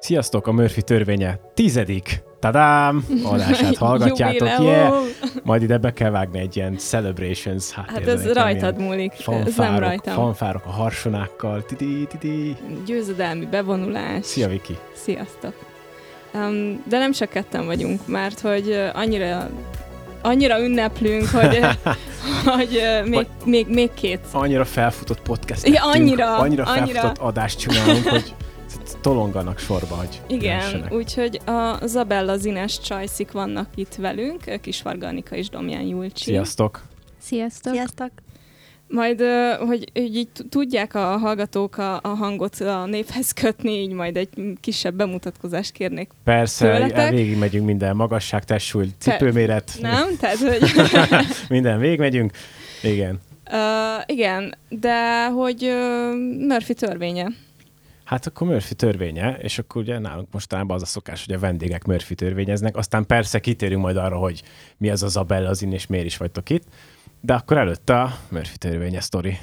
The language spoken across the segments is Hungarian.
Sziasztok, a Murphy törvénye tizedik, tadám, adását hallgatjátok, yeah! Majd ide be kell vágni egy ilyen celebrations Hát ez rajtad múlik, ez nem rajtam. Fanfárok a harsonákkal, tidi, tidi. Győzedelmi bevonulás. Szia, Viki! Sziasztok! Um, de nem csak ketten vagyunk, mert hogy uh, annyira annyira ünneplünk, hogy, hogy uh, még, még, még két. Annyira felfutott podcast. Ja, annyira, annyira, annyira felfutott adást csinálunk, hogy tolonganak sorba, hogy Igen, úgyhogy a Zabella Zines csajszik vannak itt velünk, Kisvarga Anika és Domján Julcsi. Sziasztok! Sziasztok! Sziasztok! Majd, hogy, hogy így tudják a hallgatók a, a hangot a névhez kötni, így majd egy kisebb bemutatkozást kérnék Persze, végig megyünk minden magasság, testsúly, cipőméret. Nem? Tehát, hogy... minden végig megyünk. Igen. Uh, igen, de hogy uh, Murphy törvénye. Hát akkor Murphy törvénye, és akkor ugye nálunk mostanában az a szokás, hogy a vendégek Murphy törvényeznek, aztán persze kitérünk majd arra, hogy mi az az a Bella az és miért is vagytok itt, de akkor előtte a Murphy törvénye sztori.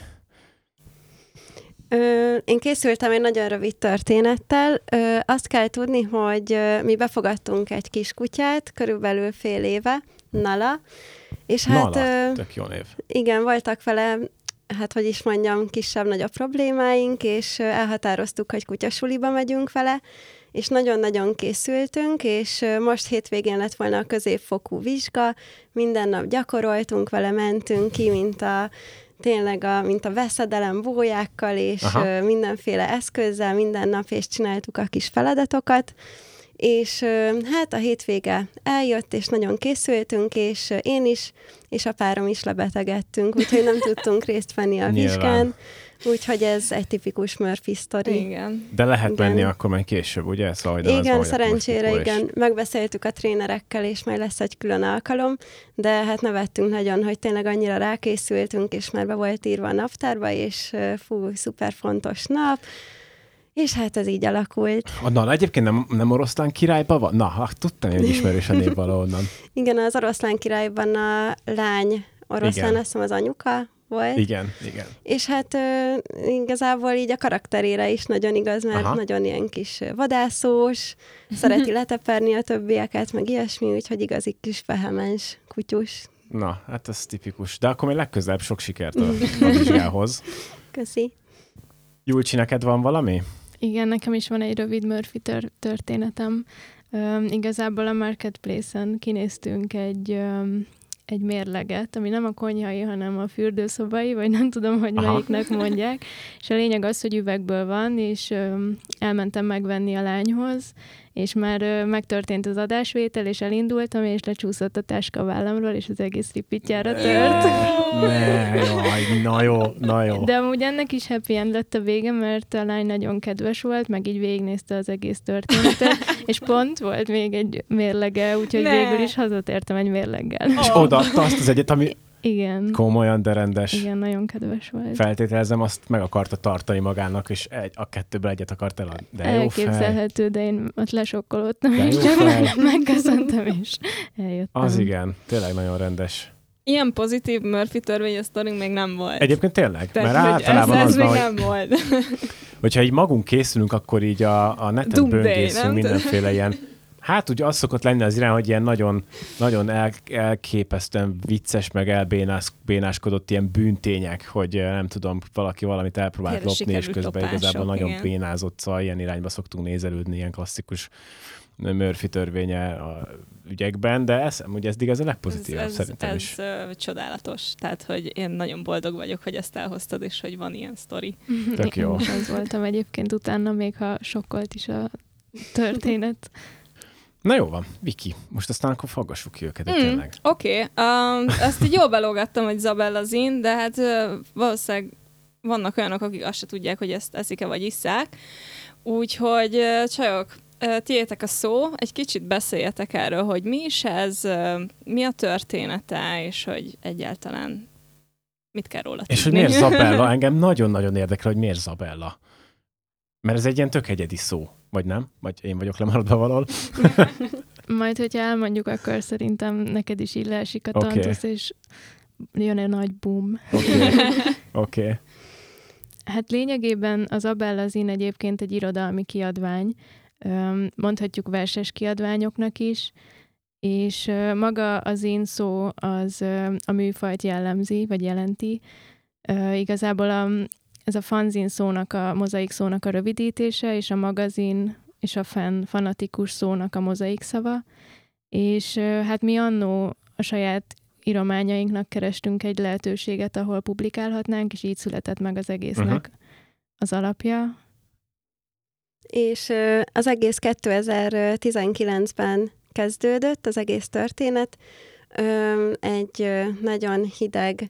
Ö, én készültem egy nagyon rövid történettel. Ö, azt kell tudni, hogy ö, mi befogadtunk egy kis kutyát, körülbelül fél éve, Nala. És hát, Nala, tök jó név. Igen, voltak vele hát hogy is mondjam, kisebb-nagyobb problémáink, és elhatároztuk, hogy kutyasuliba megyünk vele, és nagyon-nagyon készültünk, és most hétvégén lett volna a középfokú vizsga, minden nap gyakoroltunk vele, mentünk ki, mint a tényleg a, mint a veszedelem bójákkal, és Aha. mindenféle eszközzel minden nap, és csináltuk a kis feladatokat, és hát a hétvége eljött, és nagyon készültünk, és én is, és a párom is lebetegedtünk, úgyhogy nem tudtunk részt venni a vizsgán. Úgyhogy ez egy tipikus Murphy sztori. Igen. De lehet igen. menni akkor majd később, ugye? Szóval igen, szerencsére igen. Megbeszéltük a trénerekkel, és majd lesz egy külön alkalom, de hát nevettünk nagyon, hogy tényleg annyira rákészültünk, és már be volt írva a naptárba, és fú, szuper fontos nap, és hát ez így alakult. Na, egyébként nem, nem oroszlán királyban van? Na, hát tudtam, hogy ismerős a név valahonnan. igen, az oroszlán királyban a lány oroszlán, azt hiszem az anyuka volt. Igen, igen. És hát ö, igazából így a karakterére is nagyon igaz, mert Aha. nagyon ilyen kis vadászós, szereti leteperni a többieket, meg ilyesmi, úgyhogy igazi kis vehemens kutyus. Na, hát ez tipikus. De akkor még legközelebb sok sikert a, a vizsgához. Köszi. Julcsi, neked van valami? Igen, nekem is van egy rövid Murphy tör- történetem. Um, igazából a Marketplace-en kinéztünk egy, um, egy mérleget, ami nem a konyhai, hanem a fürdőszobai, vagy nem tudom, hogy Aha. melyiknek mondják. És a lényeg az, hogy üvegből van, és um, elmentem megvenni a lányhoz, és már ö, megtörtént az adásvétel, és elindultam, és lecsúszott a táska vállamról, és az egész ripitjára tört. Ne, jaj, na jó, na jó. De amúgy ennek is happy end lett a vége, mert a lány nagyon kedves volt, meg így végignézte az egész történetet, és pont volt még egy mérlege, úgyhogy ne. végül is hazatértem egy mérleggel. És odaadta azt az egyet, ami igen. Komolyan, de rendes. Igen, nagyon kedves volt. Feltételezem, azt meg akarta tartani magának, és egy, a kettőből egyet akart eladni. De Elképzelhető, jó fej. de én ott lesokkolódtam, de és csak meg, megköszöntem, és eljöttem. Az igen, tényleg nagyon rendes. Ilyen pozitív Murphy törvény a sztorink még nem volt. Egyébként tényleg, Tehát, mert általában ez, ez az még van, nem volt. hogyha így magunk készülünk, akkor így a, a neten böngészünk mindenféle ilyen Hát ugye az szokott lenni az irány, hogy ilyen nagyon, nagyon el, elképesztően vicces, meg elbénáskodott ilyen bűntények, hogy nem tudom, valaki valamit elpróbált Tényleg lopni, és közben lopások, igazából nagyon igen. bénázott, szóval ilyen irányba szoktunk nézelődni, ilyen klasszikus Murphy törvénye a ügyekben, de ez, ugye ez igaz a legpozitívabb ez, ez, szerintem ez, is. Ez csodálatos, tehát hogy én nagyon boldog vagyok, hogy ezt elhoztad, és hogy van ilyen sztori. Tök jó. Én az voltam egyébként utána, még ha sokkolt is a történet. Na jó van, Viki, most aztán akkor faggassuk ki őket, mm, tényleg. Oké, okay. um, ezt így jól belógattam, hogy Zabella Zin, de hát uh, valószínűleg vannak olyanok, akik azt se tudják, hogy ezt eszik-e vagy isszák. Úgyhogy uh, csajok, uh, tiétek a szó, egy kicsit beszéljetek erről, hogy mi is ez, uh, mi a története, és hogy egyáltalán mit kell róla tudni. És hogy miért Zabella? Engem nagyon-nagyon érdekel, hogy miért Zabella. Mert ez egy ilyen tök egyedi szó. Vagy nem? Vagy én vagyok lemaradva valahol? Majd, hogyha elmondjuk, akkor szerintem neked is így leesik a okay. tantusz, és jön egy nagy boom. Oké. Okay. okay. Hát lényegében az Zin egyébként egy irodalmi kiadvány, mondhatjuk verses kiadványoknak is, és maga az én szó az a műfajt jellemzi, vagy jelenti. Igazából a, ez a fanzin szónak, a mozaik szónak a rövidítése, és a magazin és a fan, fanatikus szónak a mozaik szava. És hát mi annó a saját írományainknak kerestünk egy lehetőséget, ahol publikálhatnánk, és így született meg az egésznek uh-huh. az alapja. És az egész 2019-ben kezdődött, az egész történet. Egy nagyon hideg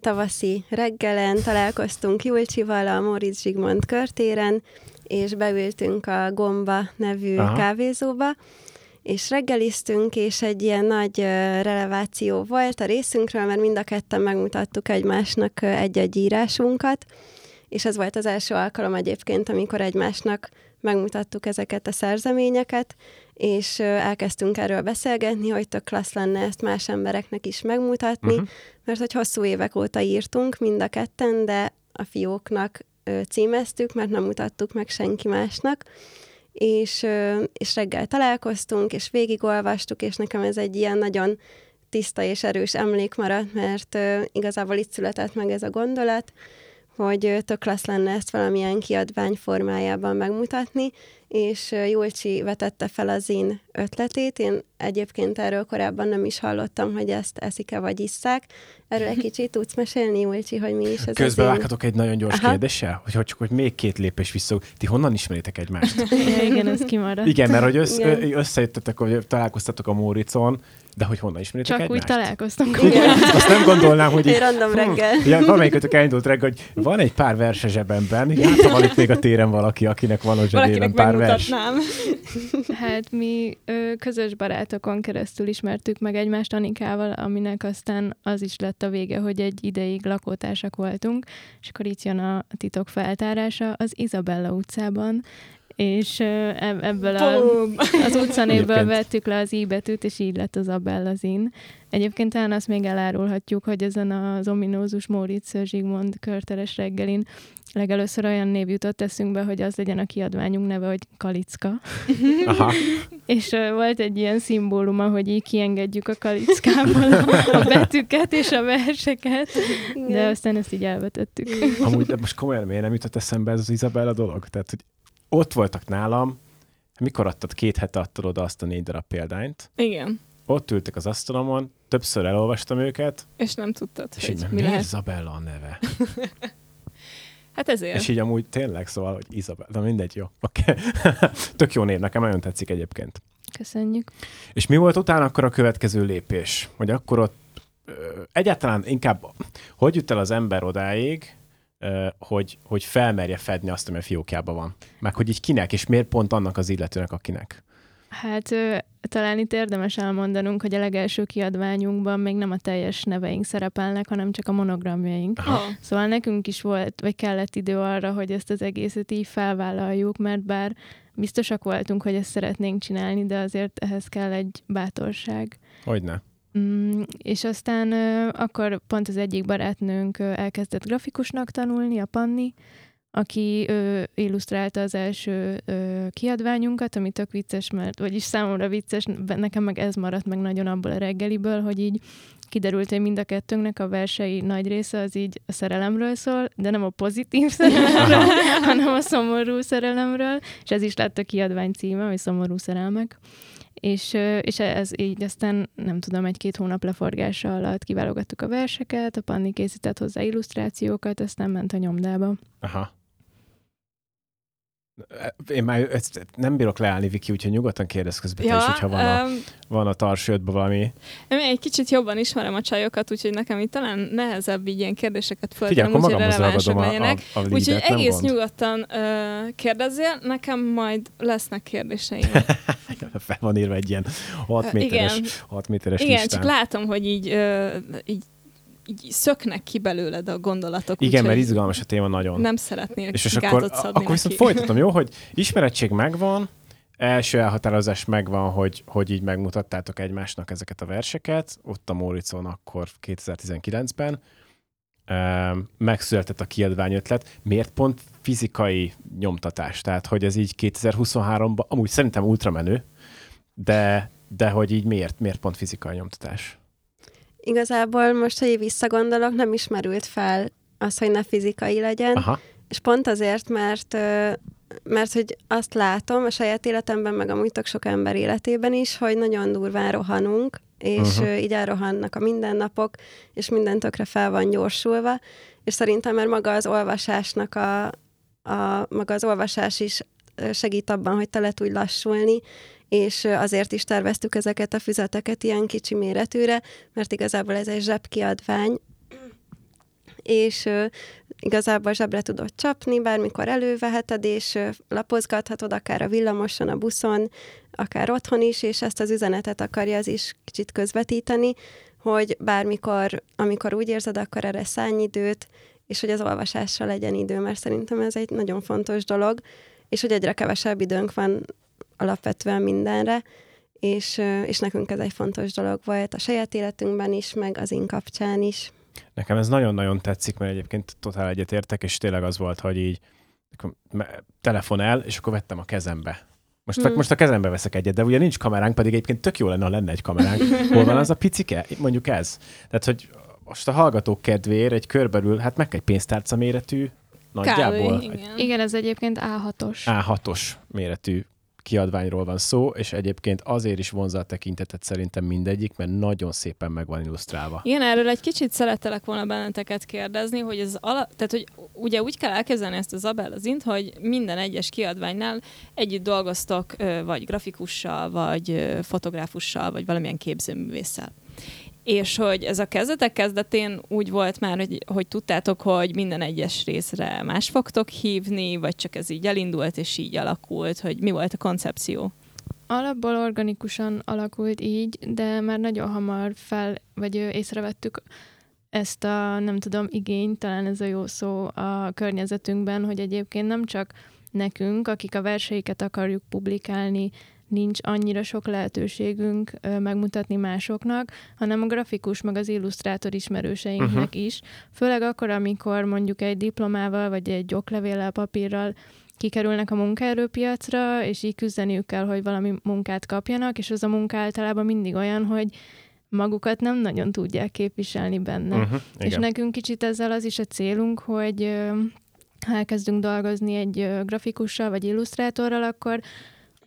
tavaszi reggelen találkoztunk Julcsival a Móricz Zsigmond körtéren, és beültünk a Gomba nevű Aha. kávézóba, és reggeliztünk, és egy ilyen nagy releváció volt a részünkről, mert mind a ketten megmutattuk egymásnak egy-egy írásunkat, és ez volt az első alkalom egyébként, amikor egymásnak megmutattuk ezeket a szerzeményeket, és elkezdtünk erről beszélgetni, hogy tök klassz lenne ezt más embereknek is megmutatni, uh-huh. mert hogy hosszú évek óta írtunk mind a ketten, de a fióknak címeztük, mert nem mutattuk meg senki másnak, és, és reggel találkoztunk, és végigolvastuk, és nekem ez egy ilyen nagyon tiszta és erős emlék maradt, mert igazából itt született meg ez a gondolat, hogy tök lesz lenne ezt valamilyen kiadvány formájában megmutatni, és Julcsi vetette fel az én ötletét. Én egyébként erről korábban nem is hallottam, hogy ezt eszik-e vagy isszák. Erről egy kicsit tudsz mesélni, Julcsi, hogy mi is ez Közben én... vághatok egy nagyon gyors Aha. kérdéssel, hogy, hogy csak hogy még két lépés vissza. Ti honnan ismeritek egymást? igen, ez kimaradt. Igen, mert hogy össz, összejöttetek, hogy találkoztatok a Móricon, de hogy honnan ismeritek Csak egymást? úgy találkoztunk. Igen. Azt nem gondolnám, hogy... Egy random reggel. Hm, ja, valamelyikötök elindult reggel, hogy van egy pár verse zsebemben, hát van itt még a téren valaki, akinek van a zsebében pár vers. Hát mi ö, közös barátokon keresztül ismertük meg egymást Anikával, aminek aztán az is lett a vége, hogy egy ideig lakótársak voltunk, és akkor itt jön a titok feltárása az Izabella utcában, és ebből a, az utcanévből vettük le az i íbetűt, és így lett az Abella zin. Egyébként talán azt még elárulhatjuk, hogy ezen az ominózus Móricz Zsigmond körteres reggelin legelőször olyan név jutott eszünkbe, hogy az legyen a kiadványunk neve, hogy Kalicka. Aha. és uh, volt egy ilyen szimbóluma, hogy így kiengedjük a kalickából a, a betűket és a verseket, de aztán ezt így elvetettük. Amúgy de most komolyan miért nem jutott eszembe ez az Izabella dolog? Tehát, hogy ott voltak nálam, mikor adtad, két hete adtad oda azt a négy darab példányt. Igen. Ott ültek az asztalomon, többször elolvastam őket. És nem tudtad, és hogy így, mi lehet. Izabella a neve? hát ezért. És így amúgy tényleg szóval, hogy Izabella, de mindegy, jó. Okay. Tök jó név, nekem nagyon tetszik egyébként. Köszönjük. És mi volt utána akkor a következő lépés? Hogy akkor ott egyáltalán inkább, hogy jut el az ember odáig, hogy, hogy felmerje fedni azt, ami a fiókjában van. Meg hogy így kinek, és miért pont annak az illetőnek, akinek. Hát talán itt érdemes elmondanunk, hogy a legelső kiadványunkban még nem a teljes neveink szerepelnek, hanem csak a monogramjaink. Aha. Szóval nekünk is volt, vagy kellett idő arra, hogy ezt az egészet így felvállaljuk, mert bár biztosak voltunk, hogy ezt szeretnénk csinálni, de azért ehhez kell egy bátorság. Hogyne. Mm, és aztán akkor pont az egyik barátnőnk elkezdett grafikusnak tanulni, a Panni, aki ö, illusztrálta az első ö, kiadványunkat, ami tök vicces, mert, vagyis számomra vicces, nekem meg ez maradt meg nagyon abból a reggeliből, hogy így kiderült, hogy mind a kettőnknek a versei nagy része az így a szerelemről szól, de nem a pozitív szerelemről, hanem a szomorú szerelemről, és ez is lett a kiadvány címe, hogy szomorú szerelmek és, és ez így aztán nem tudom, egy-két hónap leforgása alatt kiválogattuk a verseket, a Panni készített hozzá illusztrációkat, aztán ment a nyomdába. Aha. Én már ezt nem bírok leállni, Viki, úgyhogy nyugodtan kérdez közben ja, is, hogyha van a, um, van a tarsődben valami. Én egy kicsit jobban ismerem a csajokat, úgyhogy nekem itt talán nehezebb így ilyen kérdéseket föltenni, úgyhogy relevánsak legyenek. A, a, a úgyhogy egész gond. nyugodtan uh, kérdezzél, nekem majd lesznek kérdéseim. Fel van írva egy ilyen 6 méteres, Igen. 6 méteres Igen, listán. csak látom, hogy így, uh, így így szöknek ki belőled a gondolatok. Igen, mert izgalmas a téma nagyon. Nem szeretnél és, és akkor, akkor viszont folytatom, jó, hogy ismerettség megvan, első elhatározás megvan, hogy, hogy így megmutattátok egymásnak ezeket a verseket, ott a Móricon akkor 2019-ben. megszületett a kiadvány ötlet, miért pont fizikai nyomtatás? Tehát, hogy ez így 2023-ban, amúgy szerintem ultramenő, de, de hogy így miért, miért pont fizikai nyomtatás? Igazából most, hogy visszagondolok, nem ismerült fel az, hogy ne fizikai legyen, Aha. és pont azért, mert mert hogy azt látom a saját életemben, meg amúgy tök sok ember életében is, hogy nagyon durván rohanunk, és uh-huh. így elrohannak a mindennapok, és minden tökre fel van gyorsulva, és szerintem mert maga az olvasásnak a, a maga az olvasás is segít abban, hogy te le tudj lassulni, és azért is terveztük ezeket a füzeteket ilyen kicsi méretűre, mert igazából ez egy zsebkiadvány, és igazából zsebre tudod csapni, bármikor előveheted, és lapozgathatod akár a villamoson, a buszon, akár otthon is, és ezt az üzenetet akarja az is kicsit közvetíteni, hogy bármikor, amikor úgy érzed, akkor erre szállj időt, és hogy az olvasásra legyen idő, mert szerintem ez egy nagyon fontos dolog, és hogy egyre kevesebb időnk van alapvetően mindenre, és, és nekünk ez egy fontos dolog volt a saját életünkben is, meg az én kapcsán is. Nekem ez nagyon-nagyon tetszik, mert egyébként totál egyetértek, és tényleg az volt, hogy így telefon el, és akkor vettem a kezembe. Most, hmm. most a kezembe veszek egyet, de ugye nincs kameránk, pedig egyébként tök jó lenne, ha lenne egy kameránk. Hol van az a picike? Mondjuk ez. Tehát, hogy most a hallgatók kedvéért egy körbelül, hát meg egy pénztárca méretű, nagyjából. Kávé, igen. igen, ez egyébként A6-os. A6-os méretű kiadványról van szó, és egyébként azért is vonza a tekintetet szerintem mindegyik, mert nagyon szépen meg van illusztrálva. Igen, erről egy kicsit szerettelek volna benneteket kérdezni, hogy ez ala, tehát, hogy ugye úgy kell elképzelni ezt az int, hogy minden egyes kiadványnál együtt dolgoztok vagy grafikussal, vagy fotográfussal, vagy valamilyen képzőművésszel és hogy ez a kezdetek kezdetén úgy volt már, hogy, hogy tudtátok, hogy minden egyes részre más fogtok hívni, vagy csak ez így elindult, és így alakult, hogy mi volt a koncepció? Alapból organikusan alakult így, de már nagyon hamar fel, vagy észrevettük ezt a, nem tudom, igényt, talán ez a jó szó a környezetünkben, hogy egyébként nem csak nekünk, akik a verseiket akarjuk publikálni, nincs annyira sok lehetőségünk megmutatni másoknak, hanem a grafikus, meg az illusztrátor ismerőseinknek uh-huh. is. Főleg akkor, amikor mondjuk egy diplomával, vagy egy oklevéllel, papírral kikerülnek a munkaerőpiacra, és így küzdeniük kell, hogy valami munkát kapjanak, és az a munka általában mindig olyan, hogy magukat nem nagyon tudják képviselni benne. Uh-huh, és nekünk kicsit ezzel az is a célunk, hogy ha elkezdünk dolgozni egy grafikussal vagy illusztrátorral, akkor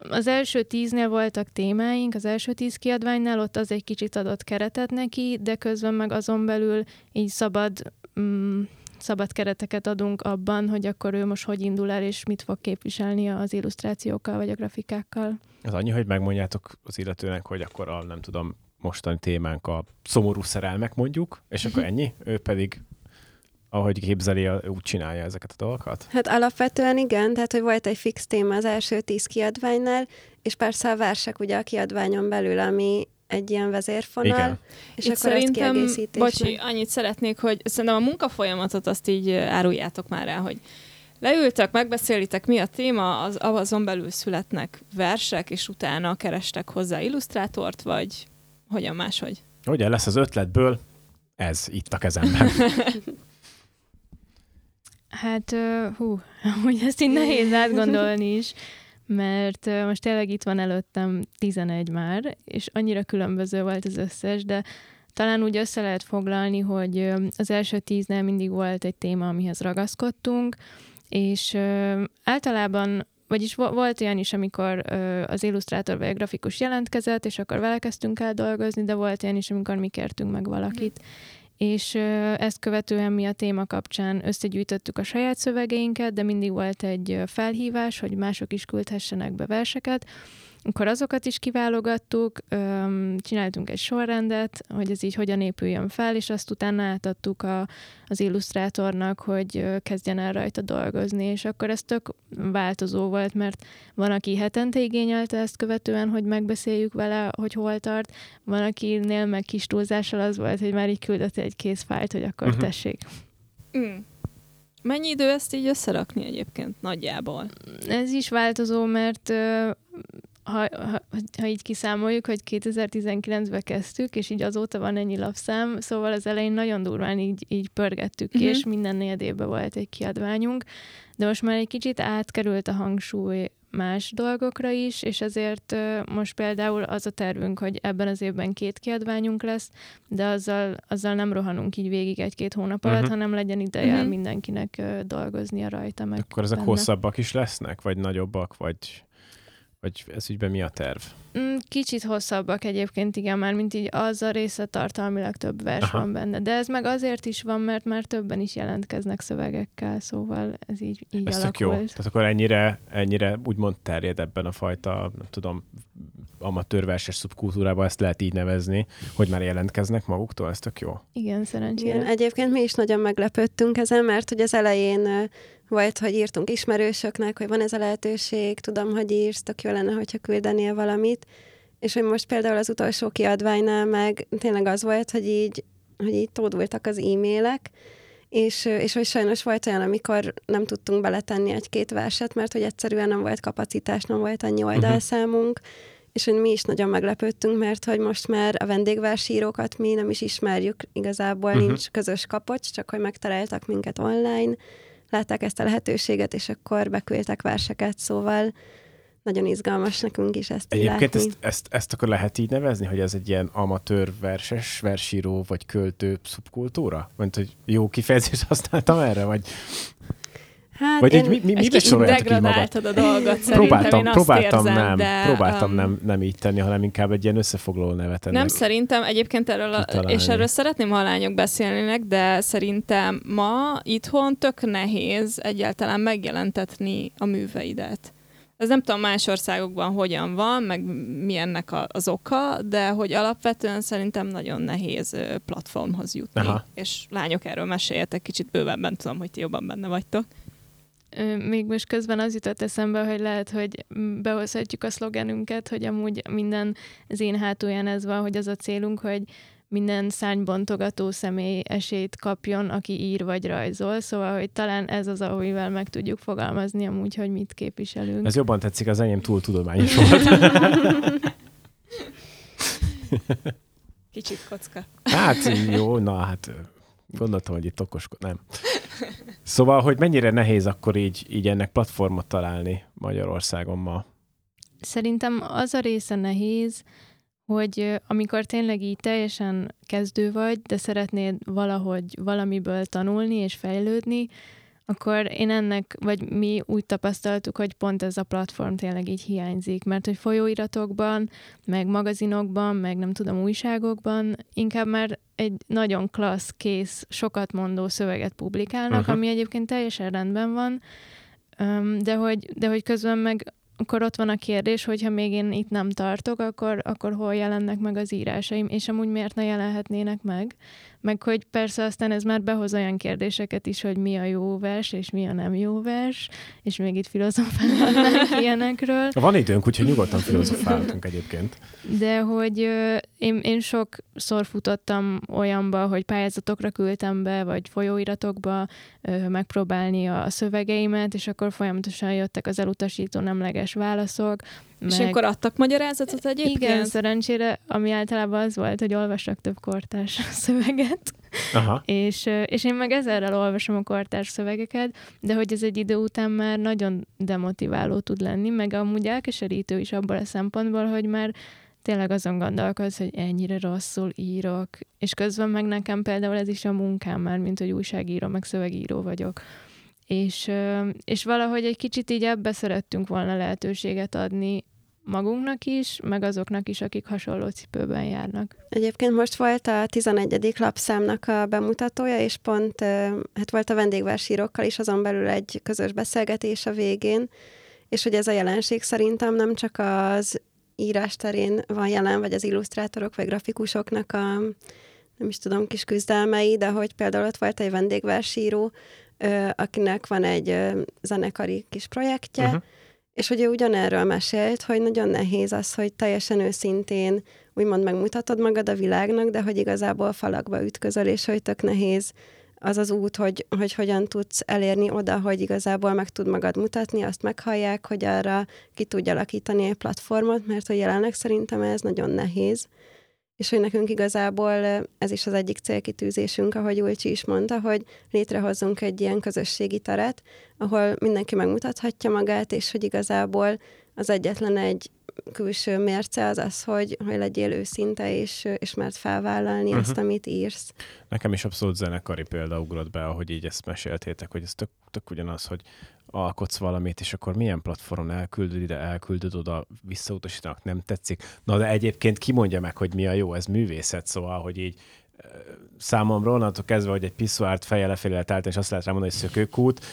az első tíznél voltak témáink, az első tíz kiadványnál ott az egy kicsit adott keretet neki, de közben meg azon belül így szabad, mm, szabad kereteket adunk abban, hogy akkor ő most hogy indul el, és mit fog képviselni az illusztrációkkal vagy a grafikákkal. Az annyi, hogy megmondjátok az illetőnek, hogy akkor a, nem tudom, mostani témánk a szomorú szerelmek mondjuk, és akkor ennyi, ő pedig ahogy képzeli, úgy csinálja ezeket a dolgokat? Hát alapvetően igen, tehát hogy volt egy fix téma az első tíz kiadványnál, és persze a versek ugye a kiadványon belül, ami egy ilyen vezérfonal, Igen. és Itt akkor szerintem, ezt Bocsi, annyit szeretnék, hogy szerintem a munkafolyamatot azt így áruljátok már el, hogy leültek, megbeszélitek, mi a téma, az, azon belül születnek versek, és utána kerestek hozzá illusztrátort, vagy hogyan máshogy? Ugye lesz az ötletből ez itt a kezemben. Hát, hú, hogy ezt így nehéz átgondolni is, mert most tényleg itt van előttem 11 már, és annyira különböző volt az összes, de talán úgy össze lehet foglalni, hogy az első tíznél mindig volt egy téma, amihez ragaszkodtunk, és általában vagyis volt olyan is, amikor az illusztrátor vagy a grafikus jelentkezett, és akkor vele kezdtünk el dolgozni, de volt olyan is, amikor mi kértünk meg valakit. Mm és ezt követően mi a téma kapcsán összegyűjtöttük a saját szövegeinket, de mindig volt egy felhívás, hogy mások is küldhessenek be verseket, akkor azokat is kiválogattuk, csináltunk egy sorrendet, hogy ez így hogyan épüljön fel, és azt utána átadtuk a, az illusztrátornak, hogy kezdjen el rajta dolgozni, és akkor ez tök változó volt, mert van, aki hetente igényelte ezt követően, hogy megbeszéljük vele, hogy hol tart, van, akinél meg kis túlzással az volt, hogy már így küldött egy készfájlt, hogy akkor uh-huh. tessék. Mm. Mennyi idő ezt így összerakni egyébként nagyjából? Ez is változó, mert ha, ha, ha így kiszámoljuk, hogy 2019-ben kezdtük, és így azóta van ennyi lapszám, szóval az elején nagyon durván így, így pörgettük ki, uh-huh. és minden négyedében volt egy kiadványunk, de most már egy kicsit átkerült a hangsúly más dolgokra is, és ezért most például az a tervünk, hogy ebben az évben két kiadványunk lesz, de azzal, azzal nem rohanunk így végig egy-két hónap alatt, uh-huh. hanem legyen ideje uh-huh. mindenkinek dolgoznia rajta. Meg Akkor ezek benne. hosszabbak is lesznek, vagy nagyobbak, vagy vagy ez ügyben mi a terv? Mm, kicsit hosszabbak egyébként, igen, már mint így az a része tartalmilag több vers Aha. van benne. De ez meg azért is van, mert már többen is jelentkeznek szövegekkel, szóval ez így, így ez alakult. jó. Tehát akkor ennyire, ennyire úgymond terjed ebben a fajta, nem tudom, amatőrverses szubkultúrában ezt lehet így nevezni, hogy már jelentkeznek maguktól, ez tök jó. Igen, szerencsére. Igen, egyébként mi is nagyon meglepődtünk ezen, mert hogy az elején volt, hogy írtunk ismerősöknek, hogy van ez a lehetőség, tudom, hogy írsz, tök jó lenne, hogyha küldenél valamit. És hogy most például az utolsó kiadványnál meg tényleg az volt, hogy így, hogy így tódultak az e-mailek, és, és hogy sajnos volt olyan, amikor nem tudtunk beletenni egy-két verset, mert hogy egyszerűen nem volt kapacitás, nem volt annyi mhm. oldalszámunk, uh-huh. és hogy mi is nagyon meglepődtünk, mert hogy most már a vendégversírókat mi nem is ismerjük, igazából uh-huh. nincs közös kapocs, csak hogy megtaláltak minket online, látták ezt a lehetőséget, és akkor beküldtek verseket, szóval nagyon izgalmas nekünk is ezt Egyébként látni. Ezt, ezt, ezt akkor lehet így nevezni, hogy ez egy ilyen amatőr verses, versíró vagy költő szubkultúra? Mert hogy jó kifejezést használtam erre, vagy... Hát vagy egy, mi, mi, soroljátok így magad? a dolgot próbáltam, én próbáltam érzem, nem, de, próbáltam um, nem, nem így tenni, hanem inkább egy ilyen összefoglaló nevet. Nem szerintem, egyébként erről, a, és erről szeretném, ha a lányok beszélnének, de szerintem ma itthon tök nehéz egyáltalán megjelentetni a műveidet. Ez nem tudom más országokban hogyan van, meg mi ennek a, az oka, de hogy alapvetően szerintem nagyon nehéz platformhoz jutni. Aha. És lányok, erről meséljetek kicsit bővebben, tudom, hogy ti jobban benne vagytok. Még most közben az jutott eszembe, hogy lehet, hogy behozhatjuk a szlogenünket, hogy amúgy minden az én hátulján ez van, hogy az a célunk, hogy minden szárnybontogató személy esélyt kapjon, aki ír vagy rajzol, szóval, hogy talán ez az, amivel meg tudjuk fogalmazni amúgy, hogy mit képviselünk. Ez jobban tetszik, az enyém túl tudományos volt. Kicsit kocka. Hát jó, na hát gondoltam, hogy itt okoskod, nem. Szóval, hogy mennyire nehéz akkor így, így ennek platformot találni Magyarországon ma? Szerintem az a része nehéz, hogy amikor tényleg így teljesen kezdő vagy, de szeretnéd valahogy valamiből tanulni és fejlődni, akkor én ennek, vagy mi úgy tapasztaltuk, hogy pont ez a platform tényleg így hiányzik, mert hogy folyóiratokban, meg magazinokban, meg nem tudom, újságokban inkább már egy nagyon klassz, kész, sokat mondó szöveget publikálnak, uh-huh. ami egyébként teljesen rendben van, de hogy, de hogy közben meg akkor ott van a kérdés, hogyha még én itt nem tartok, akkor, akkor hol jelennek meg az írásaim, és amúgy miért ne jelenhetnének meg? Meg hogy persze aztán ez már behoz olyan kérdéseket is, hogy mi a jó vers, és mi a nem jó vers, és még itt filozofálnak ilyenekről. Van időnk, úgyhogy nyugodtan filozofálhatunk egyébként. De hogy ö, én, én sokszor futottam olyanba, hogy pályázatokra küldtem be, vagy folyóiratokba ö, megpróbálni a szövegeimet, és akkor folyamatosan jöttek az elutasító nemleges válaszok, meg... És akkor adtak magyarázatot egyébként? Igen, szerencsére, ami általában az volt, hogy olvassak több kortárs szöveget. Aha. És, és én meg ezerrel olvasom a kortárs szövegeket, de hogy ez egy idő után már nagyon demotiváló tud lenni, meg amúgy elkeserítő is abból a szempontból, hogy már tényleg azon gondolkodsz, hogy ennyire rosszul írok, és közben meg nekem például ez is a munkám már, mint hogy újságíró, meg szövegíró vagyok. És, és valahogy egy kicsit így ebbe szerettünk volna lehetőséget adni, magunknak is, meg azoknak is, akik hasonló cipőben járnak. Egyébként most volt a 11. lapszámnak a bemutatója, és pont hát volt a vendégversírókkal is azon belül egy közös beszélgetés a végén, és hogy ez a jelenség szerintem nem csak az írás terén van jelen, vagy az illusztrátorok, vagy grafikusoknak a nem is tudom, kis küzdelmei, de hogy például ott volt egy vendégversíró, akinek van egy zenekari kis projektje, uh-huh és hogy ő ugyanerről mesélt, hogy nagyon nehéz az, hogy teljesen őszintén úgymond megmutatod magad a világnak, de hogy igazából falakba ütközöl, és hogy tök nehéz az az út, hogy, hogy hogyan tudsz elérni oda, hogy igazából meg tud magad mutatni, azt meghallják, hogy arra ki tudja alakítani egy platformot, mert hogy jelenleg szerintem ez nagyon nehéz. És hogy nekünk igazából ez is az egyik célkitűzésünk, ahogy Ulcsi is mondta, hogy létrehozzunk egy ilyen közösségi teret, ahol mindenki megmutathatja magát, és hogy igazából az egyetlen egy külső mérce az az, hogy, hogy legyél őszinte, és, és mert felvállalni uh-huh. azt, amit írsz. Nekem is abszolút zenekari példa ugrott be, ahogy így ezt meséltétek, hogy ez tök, tök ugyanaz, hogy alkotsz valamit, és akkor milyen platformon elküldöd ide, elküldöd oda, visszautasítanak, nem tetszik. Na de egyébként ki mondja meg, hogy mi a jó, ez művészet, szóval, hogy így számomra onnantól kezdve, hogy egy piszuárt feje lefelé állt, és azt lehet rámondani, hogy szökőkút,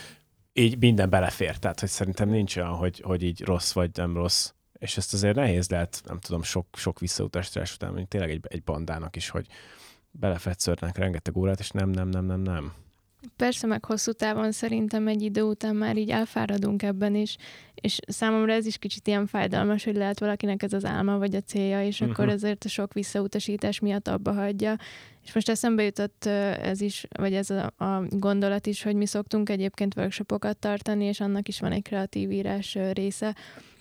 így minden belefér. Tehát, hogy szerintem nincs olyan, hogy, hogy így rossz vagy nem rossz. És ezt azért nehéz lehet, nem tudom, sok, sok visszautasítás után, hogy tényleg egy, egy bandának is, hogy belefetszörnek rengeteg órát, és nem, nem, nem, nem, nem. Persze, meg hosszú távon szerintem egy idő után már így elfáradunk ebben is, és számomra ez is kicsit ilyen fájdalmas, hogy lehet valakinek ez az álma vagy a célja, és uh-huh. akkor ezért a sok visszautasítás miatt abba hagyja. És most eszembe jutott ez is, vagy ez a, a gondolat is, hogy mi szoktunk egyébként workshopokat tartani, és annak is van egy kreatív írás része,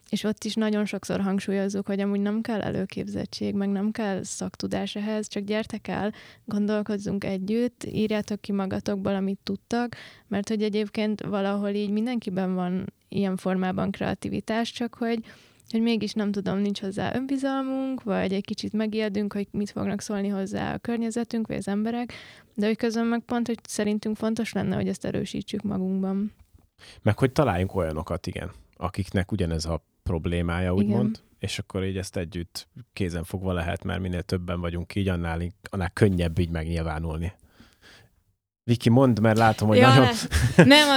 és ott is nagyon sokszor hangsúlyozzuk, hogy amúgy nem kell előképzettség, meg nem kell szaktudás ehhez, csak gyertek el, gondolkozzunk együtt, írjátok ki magatokból, amit tudtak, mert hogy egyébként valahol így mindenkiben van ilyen formában kreativitás, csak hogy hogy mégis nem tudom, nincs hozzá önbizalmunk, vagy egy kicsit megijedünk, hogy mit fognak szólni hozzá a környezetünk, vagy az emberek, de hogy közben meg pont, hogy szerintünk fontos lenne, hogy ezt erősítsük magunkban. Meg hogy találjunk olyanokat, igen, akiknek ugyanez a problémája, úgymond, és akkor így ezt együtt kézen fogva lehet, mert minél többen vagyunk így, annál, annál könnyebb így megnyilvánulni. Viki, mondd, mert látom, hogy ja, nagyon... Ne. Nem,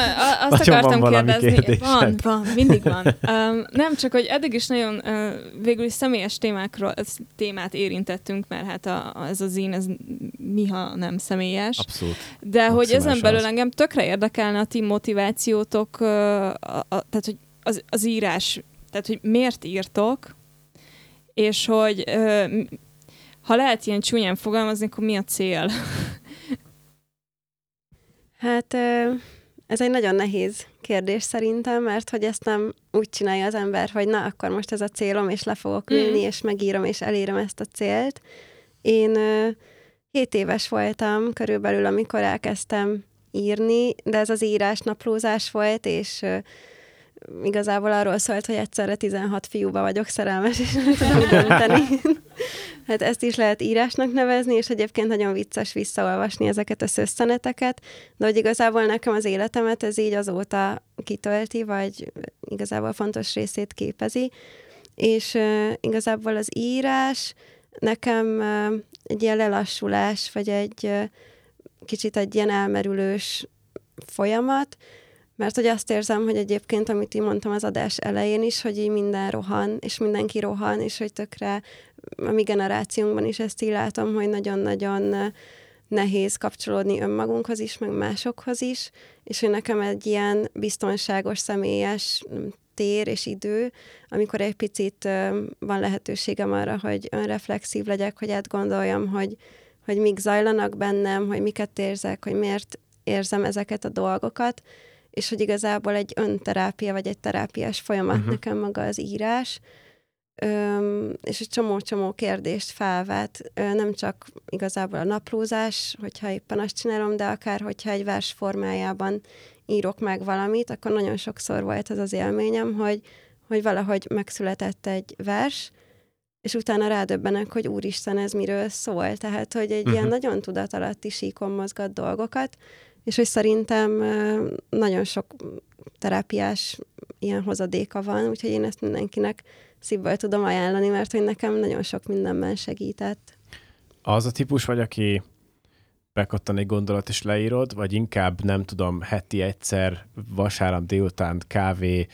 azt akartam van kérdezni. Kérdésed. Van, van, mindig van. Um, nem, csak hogy eddig is nagyon uh, végül is személyes témákról, ez, témát érintettünk, mert hát a, ez a zín, ez miha nem személyes. Abszolút. De hogy ezen belül az. engem tökre érdekelne a ti motivációtok, uh, a, a, tehát hogy az, az írás tehát, hogy miért írtok, és hogy ö, ha lehet ilyen csúnyán fogalmazni, akkor mi a cél? Hát ez egy nagyon nehéz kérdés szerintem, mert hogy ezt nem úgy csinálja az ember, hogy na, akkor most ez a célom, és le fogok mm. ülni, mm. és megírom, és elérem ezt a célt. Én hét éves voltam körülbelül, amikor elkezdtem írni, de ez az írás naplózás volt, és igazából arról szólt, hogy egyszerre 16 fiúba vagyok szerelmes, és nem tudom dönteni. hát ezt is lehet írásnak nevezni, és egyébként nagyon vicces visszaolvasni ezeket a szösszeneteket, de hogy igazából nekem az életemet ez így azóta kitölti, vagy igazából fontos részét képezi, és uh, igazából az írás nekem uh, egy ilyen lelassulás, vagy egy uh, kicsit egy ilyen elmerülős folyamat, mert hogy azt érzem, hogy egyébként, amit én mondtam az adás elején is, hogy így minden rohan, és mindenki rohan, és hogy tökre a mi generációnkban is ezt így látom, hogy nagyon-nagyon nehéz kapcsolódni önmagunkhoz is, meg másokhoz is, és hogy nekem egy ilyen biztonságos, személyes tér és idő, amikor egy picit van lehetőségem arra, hogy önreflexív legyek, hogy átgondoljam, hogy, hogy mik zajlanak bennem, hogy miket érzek, hogy miért érzem ezeket a dolgokat, és hogy igazából egy önterápia, vagy egy terápiás folyamat uh-huh. nekem maga az írás, Öm, és egy csomó-csomó kérdést felvet, Ö, nem csak igazából a naplózás, hogyha éppen azt csinálom, de akár hogyha egy vers formájában írok meg valamit, akkor nagyon sokszor volt az az élményem, hogy, hogy valahogy megszületett egy vers, és utána rádöbbenek, hogy úristen, ez miről szól. Tehát, hogy egy uh-huh. ilyen nagyon tudatalatti síkon mozgat dolgokat, és hogy szerintem nagyon sok terápiás ilyen hozadéka van, úgyhogy én ezt mindenkinek szívből tudom ajánlani, mert hogy nekem nagyon sok mindenben segített. Az a típus vagy, aki bekattan egy gondolat és leírod, vagy inkább nem tudom, heti egyszer, vasárnap délután kávé,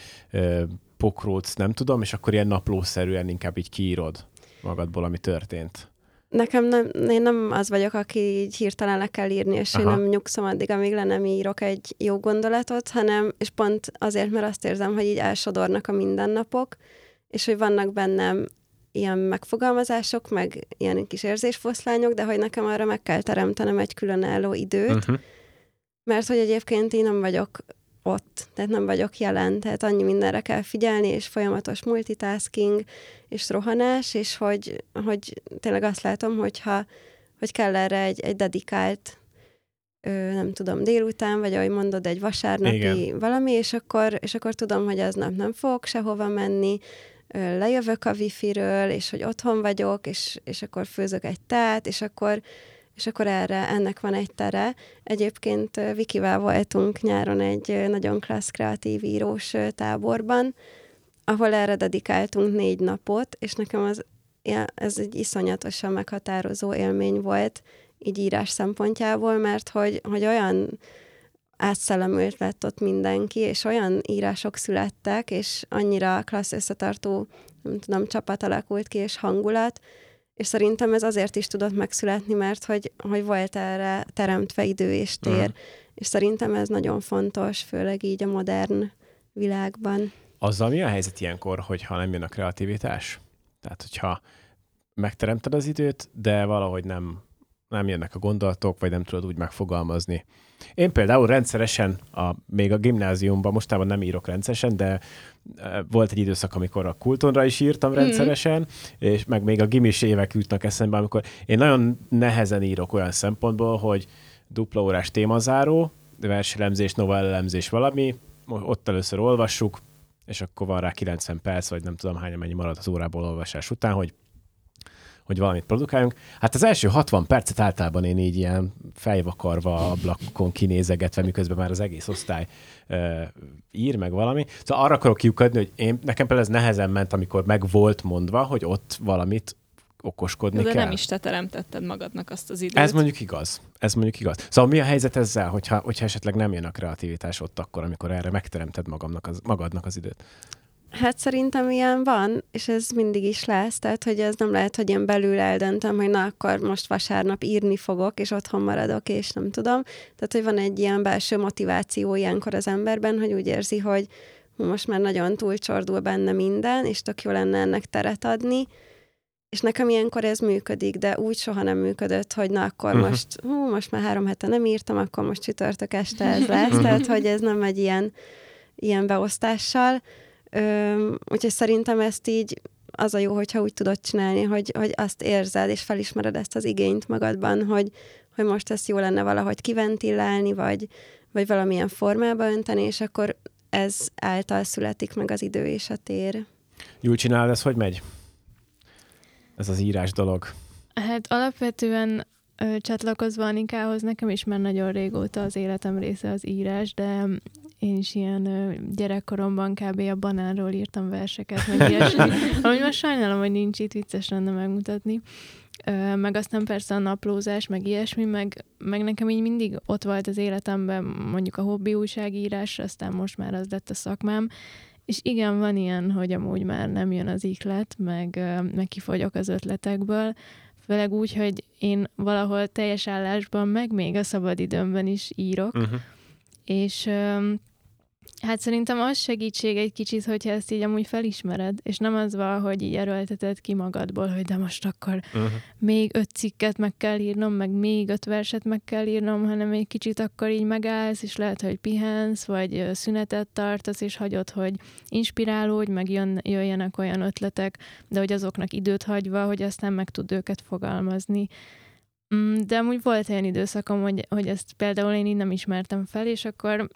pokróc, nem tudom, és akkor ilyen naplószerűen inkább így kiírod magadból, ami történt. Nekem nem, én nem az vagyok, aki így hirtelen le kell írni, és Aha. én nem nyugszom addig, amíg le nem írok egy jó gondolatot, hanem, és pont azért, mert azt érzem, hogy így elsodornak a mindennapok, és hogy vannak bennem ilyen megfogalmazások, meg ilyen kis érzésfoszlányok, de hogy nekem arra meg kell teremtenem egy különálló időt, uh-huh. mert hogy egyébként én nem vagyok ott, tehát nem vagyok jelen, tehát annyi mindenre kell figyelni, és folyamatos multitasking, és rohanás, és hogy, hogy tényleg azt látom, hogyha, hogy kell erre egy, egy dedikált ö, nem tudom, délután, vagy ahogy mondod, egy vasárnapi Igen. valami, és akkor, és akkor tudom, hogy aznap nem fogok sehova menni, ö, lejövök a wifi-ről, és hogy otthon vagyok, és, és akkor főzök egy tát, és akkor és akkor erre, ennek van egy tere. Egyébként Vikivel voltunk nyáron egy nagyon klassz kreatív írós táborban, ahol erre dedikáltunk négy napot, és nekem az, ez egy iszonyatosan meghatározó élmény volt, így írás szempontjából, mert hogy, hogy olyan átszellemült lett ott mindenki, és olyan írások születtek, és annyira klassz összetartó, nem tudom, csapat alakult ki, és hangulat, és szerintem ez azért is tudott megszületni, mert hogy, hogy volt erre teremtve idő és tér, uh-huh. és szerintem ez nagyon fontos, főleg így a modern világban. Azzal mi a helyzet ilyenkor, hogyha nem jön a kreativitás? Tehát, hogyha megteremted az időt, de valahogy nem, nem jönnek a gondolatok, vagy nem tudod úgy megfogalmazni. Én például rendszeresen, a, még a gimnáziumban, mostában nem írok rendszeresen, de e, volt egy időszak, amikor a kultonra is írtam mhm. rendszeresen, mm. és meg még a gimis évek jutnak eszembe, amikor én nagyon nehezen írok olyan szempontból, hogy dupla órás témazáró, verselemzés, novellemzés valami, ott először olvassuk, és akkor van rá 90 perc, vagy nem tudom hány mennyi marad az órából olvasás után, hogy hogy valamit produkáljunk. Hát az első 60 percet általában én így ilyen fejvakarva, ablakon kinézegetve, miközben már az egész osztály uh, ír meg valami. Szóval arra akarok kiukadni, hogy én, nekem például ez nehezen ment, amikor meg volt mondva, hogy ott valamit okoskodni De kell. nem is te teremtetted magadnak azt az időt. Ez mondjuk igaz. Ez mondjuk igaz. Szóval mi a helyzet ezzel, hogyha, hogyha esetleg nem jön a kreativitás ott akkor, amikor erre megteremted magamnak az, magadnak az időt? Hát szerintem ilyen van, és ez mindig is lesz, tehát hogy ez nem lehet, hogy én belül eldöntöm, hogy na akkor most vasárnap írni fogok, és otthon maradok, és nem tudom. Tehát, hogy van egy ilyen belső motiváció ilyenkor az emberben, hogy úgy érzi, hogy most már nagyon túlcsordul benne minden, és tök jó lenne ennek teret adni, és nekem ilyenkor ez működik, de úgy soha nem működött, hogy na akkor uh-huh. most, hú, most már három hete nem írtam, akkor most csütörtök este ez lesz, uh-huh. tehát hogy ez nem egy ilyen, ilyen beosztással, Ö, úgyhogy szerintem ezt így az a jó, hogyha úgy tudod csinálni, hogy, hogy azt érzed, és felismered ezt az igényt magadban, hogy, hogy most ezt jó lenne valahogy kiventillálni, vagy, vagy valamilyen formába önteni, és akkor ez által születik meg az idő és a tér. Jól csinálod, ez hogy megy? Ez az írás dolog. Hát alapvetően ö, csatlakozva Anikához, nekem is már nagyon régóta az életem része az írás, de én is ilyen gyerekkoromban kb. a banánról írtam verseket, meg ilyesmi. Amúgy most sajnálom, hogy nincs itt, vicces lenne megmutatni. Meg aztán persze a naplózás, meg ilyesmi, meg, meg nekem így mindig ott volt az életemben mondjuk a hobbi újságírás, aztán most már az lett a szakmám, és igen, van ilyen, hogy amúgy már nem jön az iklet, meg, meg kifogyok az ötletekből, főleg úgy, hogy én valahol teljes állásban, meg még a szabadidőmben is írok, uh-huh. és Hát szerintem az segítség egy kicsit, hogyha ezt így amúgy felismered, és nem az van, hogy így erőlteted ki magadból, hogy de most akkor uh-huh. még öt cikket meg kell írnom, meg még öt verset meg kell írnom, hanem egy kicsit akkor így megállsz, és lehet, hogy pihensz, vagy szünetet tartasz, és hagyod, hogy inspirálódj, meg jön, jöjjenek olyan ötletek, de hogy azoknak időt hagyva, hogy aztán meg tud őket fogalmazni. Mm, de amúgy volt olyan időszakom, hogy, hogy ezt például én így nem ismertem fel, és akkor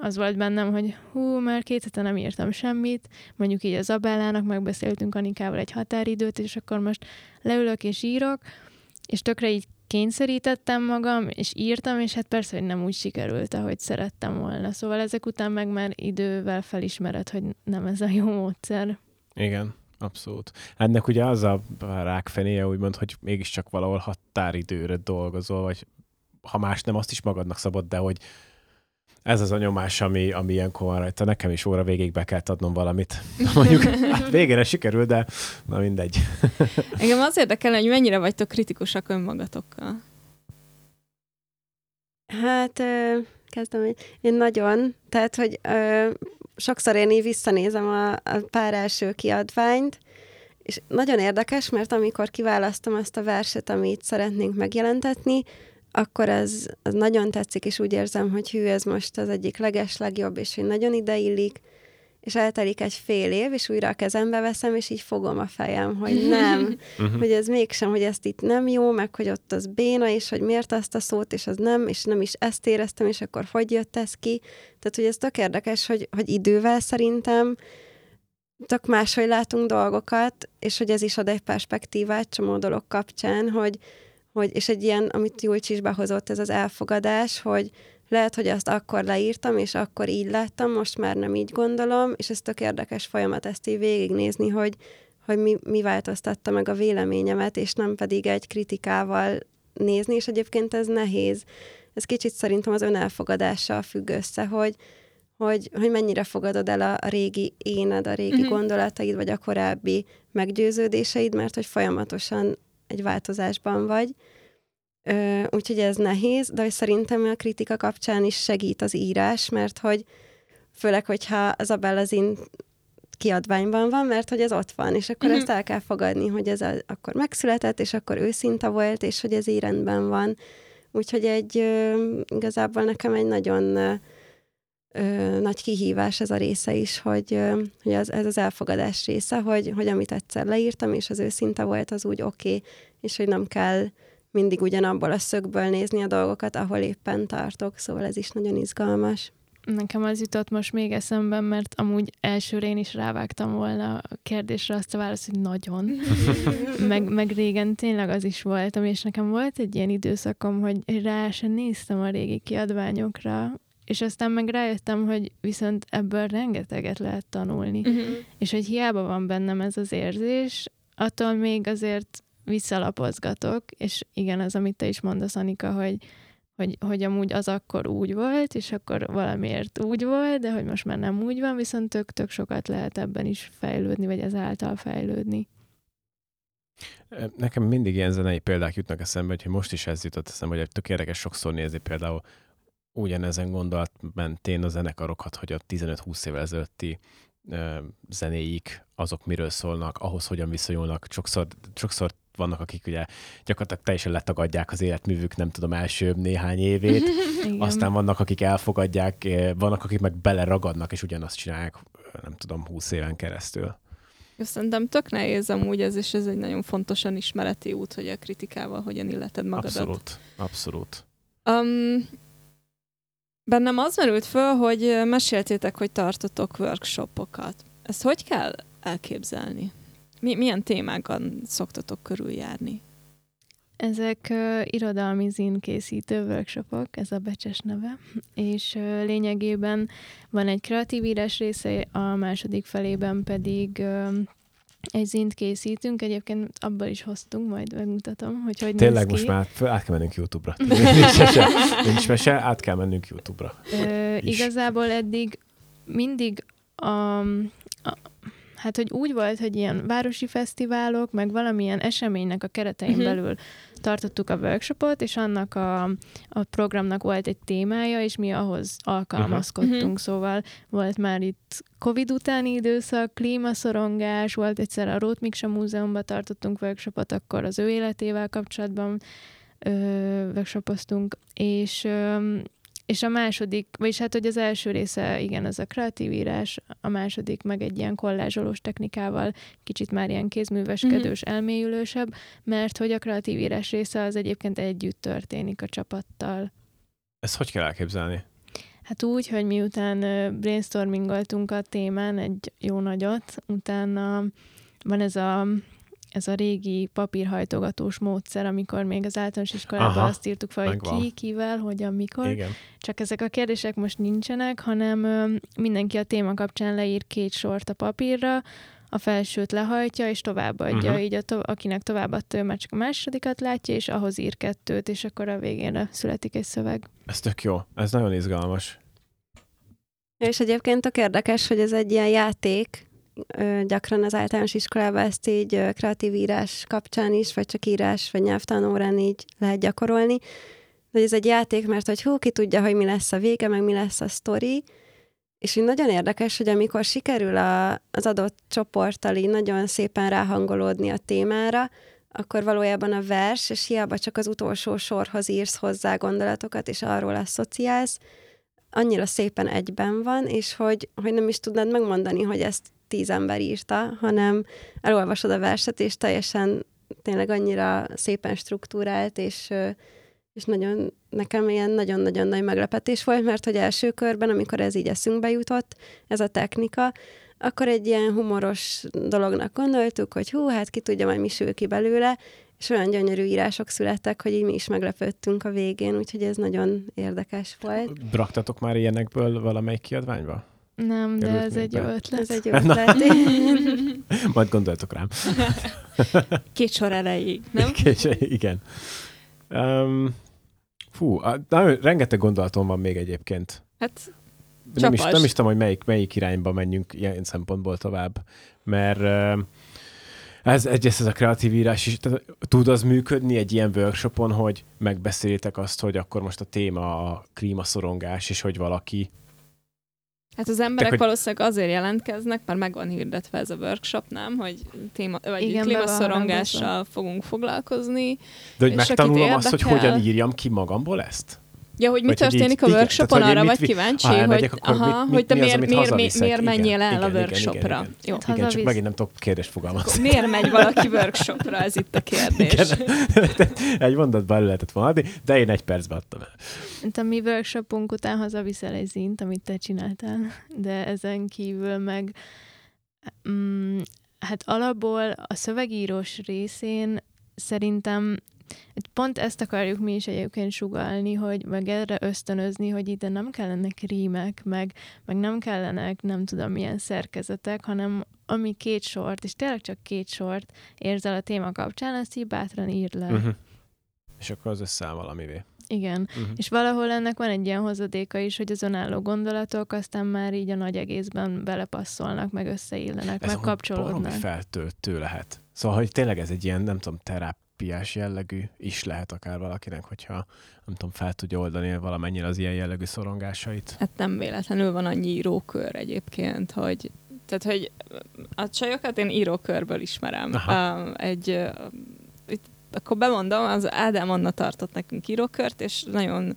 az volt bennem, hogy hú, már két hete nem írtam semmit, mondjuk így az Abellának megbeszéltünk Anikával egy határidőt, és akkor most leülök és írok, és tökre így kényszerítettem magam, és írtam, és hát persze, hogy nem úgy sikerült, ahogy szerettem volna. Szóval ezek után meg már idővel felismered, hogy nem ez a jó módszer. Igen, abszolút. Ennek ugye az a rákfenéje, úgymond, hogy mégiscsak valahol határidőre dolgozol, vagy ha más nem, azt is magadnak szabad, de hogy ez az a nyomás, ami, ami ilyenkor van rajta. Nekem is óra végig be kell adnom valamit. Mondjuk hát végére sikerül, de na mindegy. Engem az érdekel, hogy mennyire vagytok kritikusak önmagatokkal. Hát, kezdem, én nagyon, tehát, hogy ö, sokszor én így visszanézem a, a pár első kiadványt, és nagyon érdekes, mert amikor kiválasztom azt a verset, amit szeretnénk megjelentetni, akkor ez, az nagyon tetszik, és úgy érzem, hogy hű, ez most az egyik leges legjobb, és hogy nagyon ideillik, és eltelik egy fél év, és újra a kezembe veszem, és így fogom a fejem, hogy nem, uh-huh. hogy ez mégsem, hogy ezt itt nem jó, meg hogy ott az béna, és hogy miért azt a szót, és az nem, és nem is ezt éreztem, és akkor hogy jött ez ki. Tehát, hogy ez tök érdekes, hogy, hogy idővel szerintem tök máshogy látunk dolgokat, és hogy ez is ad egy perspektívát csomó dolog kapcsán, hogy, hogy és egy ilyen, amit Julcs is behozott, ez az elfogadás, hogy lehet, hogy azt akkor leírtam, és akkor így láttam, most már nem így gondolom, és ez tök érdekes folyamat ezt így végignézni, hogy, hogy mi, mi változtatta meg a véleményemet, és nem pedig egy kritikával nézni, és egyébként ez nehéz. Ez kicsit szerintem az önelfogadással függ össze, hogy, hogy, hogy mennyire fogadod el a, a régi éned, a régi mm-hmm. gondolataid, vagy a korábbi meggyőződéseid, mert hogy folyamatosan egy változásban vagy. Ö, úgyhogy ez nehéz, de hogy szerintem a kritika kapcsán is segít az írás, mert hogy főleg, hogyha az a Bellazin kiadványban van, mert hogy ez ott van, és akkor mm-hmm. ezt el kell fogadni, hogy ez a, akkor megszületett, és akkor őszinta volt, és hogy ez így rendben van. Úgyhogy egy ö, igazából nekem egy nagyon ö, nagy kihívás ez a része is, hogy, ö, hogy ez, ez az elfogadás része, hogy, hogy amit egyszer leírtam, és az őszinte volt, az úgy oké, okay, és hogy nem kell mindig ugyanabból a szögből nézni a dolgokat, ahol éppen tartok, szóval ez is nagyon izgalmas. Nekem az jutott most még eszembe, mert amúgy elsőre én is rávágtam volna a kérdésre azt a választ, hogy nagyon. meg, meg régen tényleg az is voltam, és nekem volt egy ilyen időszakom, hogy rá sem néztem a régi kiadványokra, és aztán meg rájöttem, hogy viszont ebből rengeteget lehet tanulni. Uh-huh. És hogy hiába van bennem ez az érzés, attól még azért visszalapozgatok, és igen, az, amit te is mondasz, Anika, hogy, hogy, hogy amúgy az akkor úgy volt, és akkor valamiért úgy volt, de hogy most már nem úgy van, viszont tök-tök sokat lehet ebben is fejlődni, vagy ezáltal fejlődni. Nekem mindig ilyen zenei példák jutnak eszembe, hogy most is ez jutott eszembe, hogy tök érdekes sokszor nézni például ugyanezen gondolat mentén a zenekarokat, hogy a 15-20 évvel ezelőtti zenéik, azok miről szólnak, ahhoz hogyan viszonyulnak. Sokszor, sokszor vannak, akik ugye gyakorlatilag teljesen letagadják az életművük, nem tudom, első néhány évét. Aztán vannak, akik elfogadják, vannak, akik meg beleragadnak, és ugyanazt csinálják, nem tudom, húsz éven keresztül. Szerintem tök nehéz amúgy ez, és ez egy nagyon fontosan ismereti út, hogy a kritikával hogyan illeted magadat. Abszolút, abszolút. Um, bennem az merült föl, hogy meséltétek, hogy tartotok workshopokat. Ezt hogy kell elképzelni? Mi, milyen témákon szoktatok körüljárni? Ezek uh, irodalmi készítő workshopok, ez a becses neve, és uh, lényegében van egy kreatív írás része, a második felében pedig uh, egy zint készítünk, egyébként abban is hoztunk, majd megmutatom, hogy hogy Tényleg most már át kell mennünk YouTube-ra. nincs, mese, nincs mese, át kell mennünk YouTube-ra. Ö, igazából eddig mindig a, a, hát hogy úgy volt, hogy ilyen városi fesztiválok, meg valamilyen eseménynek a keretein uh-huh. belül tartottuk a workshopot, és annak a, a programnak volt egy témája, és mi ahhoz alkalmazkodtunk, uh-huh. szóval volt már itt Covid utáni időszak, klímaszorongás, volt egyszer a Rót Miksa Múzeumban tartottunk workshopot, akkor az ő életével kapcsolatban ö, workshopoztunk, és ö, és a második, vagyis hát, hogy az első része, igen, az a kreatív írás, a második meg egy ilyen kollázsolós technikával, kicsit már ilyen kézműveskedős, mm-hmm. elmélyülősebb, mert hogy a kreatív írás része az egyébként együtt történik a csapattal. Ezt hogy kell elképzelni? Hát úgy, hogy miután brainstormingoltunk a témán egy jó nagyot, utána van ez a ez a régi papírhajtogatós módszer, amikor még az általános iskolában Aha, azt írtuk fel, hogy ki, kivel, hogyan, mikor. Igen. Csak ezek a kérdések most nincsenek, hanem ö, mindenki a téma kapcsán leír két sort a papírra, a felsőt lehajtja, és továbbadja. Uh-huh. Így a to- akinek továbbadta, ő már csak a másodikat látja, és ahhoz ír kettőt, és akkor a végén születik egy szöveg. Ez tök jó. Ez nagyon izgalmas. És egyébként tök érdekes, hogy ez egy ilyen játék, gyakran az általános iskolában ezt így kreatív írás kapcsán is, vagy csak írás, vagy nyelvtanórán így lehet gyakorolni. De ez egy játék, mert hogy hú, ki tudja, hogy mi lesz a vége, meg mi lesz a sztori, és így nagyon érdekes, hogy amikor sikerül a, az adott csoporttal így nagyon szépen ráhangolódni a témára, akkor valójában a vers, és hiába csak az utolsó sorhoz írsz hozzá gondolatokat, és arról asszociálsz, annyira szépen egyben van, és hogy, hogy nem is tudnád megmondani, hogy ezt tíz ember írta, hanem elolvasod a verset, és teljesen tényleg annyira szépen struktúrált, és, és nagyon, nekem ilyen nagyon-nagyon nagy meglepetés volt, mert hogy első körben, amikor ez így eszünkbe jutott, ez a technika, akkor egy ilyen humoros dolognak gondoltuk, hogy hú, hát ki tudja, majd mi sül ki belőle, és olyan gyönyörű írások születtek, hogy így mi is meglepődtünk a végén, úgyhogy ez nagyon érdekes volt. Braktatok már ilyenekből valamelyik kiadványba? Nem, de ez egy jó ötlet. Ez egy jó ötlet. Majd gondoltok rám. Két sor elejéig, nem? Két, igen. Um, fú, na, rengeteg gondolatom van még egyébként. Hát nem is, nem is tudom, hogy melyik, melyik irányba menjünk ilyen szempontból tovább, mert ez egyrészt ez a kreatív írás is, tehát tud az működni egy ilyen workshopon, hogy megbeszélitek azt, hogy akkor most a téma a klímaszorongás, és hogy valaki Hát az emberek hogy... valószínűleg azért jelentkeznek, mert meg van hirdetve ez a workshop, nem? Hogy téma, vagy Igen, klímaszorongással fogunk foglalkozni. De hogy megtanulom azt, hogy hogyan írjam ki magamból ezt? Ja, hogy mi vagy történik így, a workshopon, igen, arra vagy mit, kíváncsi, ha hogy, aha, mit, mit, hogy te miért, az, miért, miért, miért menjél el igen, a workshopra? Igen, igen, igen. Jó, igen csak megint nem tudok kérdést fogalmazni. Miért megy valaki workshopra? Ez itt a kérdés. Igen, egy mondatban lehetett volna adni, de én egy percben adtam el. A mi workshopunk után hazaviszel egy zint, amit te csináltál, de ezen kívül meg mm, hát alapból a szövegírós részén szerintem Pont ezt akarjuk mi is egyébként sugalni, hogy meg erre ösztönözni, hogy ide nem kellenek rímek, meg, meg nem kellenek nem tudom milyen szerkezetek, hanem ami két sort, és tényleg csak két sort érzel a téma kapcsán, azt így bátran ír le. Uh-huh. És akkor az összeáll valamivé. Igen, uh-huh. és valahol ennek van egy ilyen hozadéka is, hogy az önálló gondolatok aztán már így a nagy egészben belepasszolnak, meg összeillenek, ez meg kapcsolódnak. Ez feltöltő lehet. Szóval, hogy tényleg ez egy ilyen, nem tudom, teráp, terápiás jellegű is lehet akár valakinek, hogyha nem tudom, fel tudja oldani valamennyire az ilyen jellegű szorongásait. Hát nem véletlenül van annyi írókör egyébként, hogy tehát, hogy a csajokat én írókörből ismerem. Aha. Egy, itt, akkor bemondom, az Ádám Anna tartott nekünk írókört, és nagyon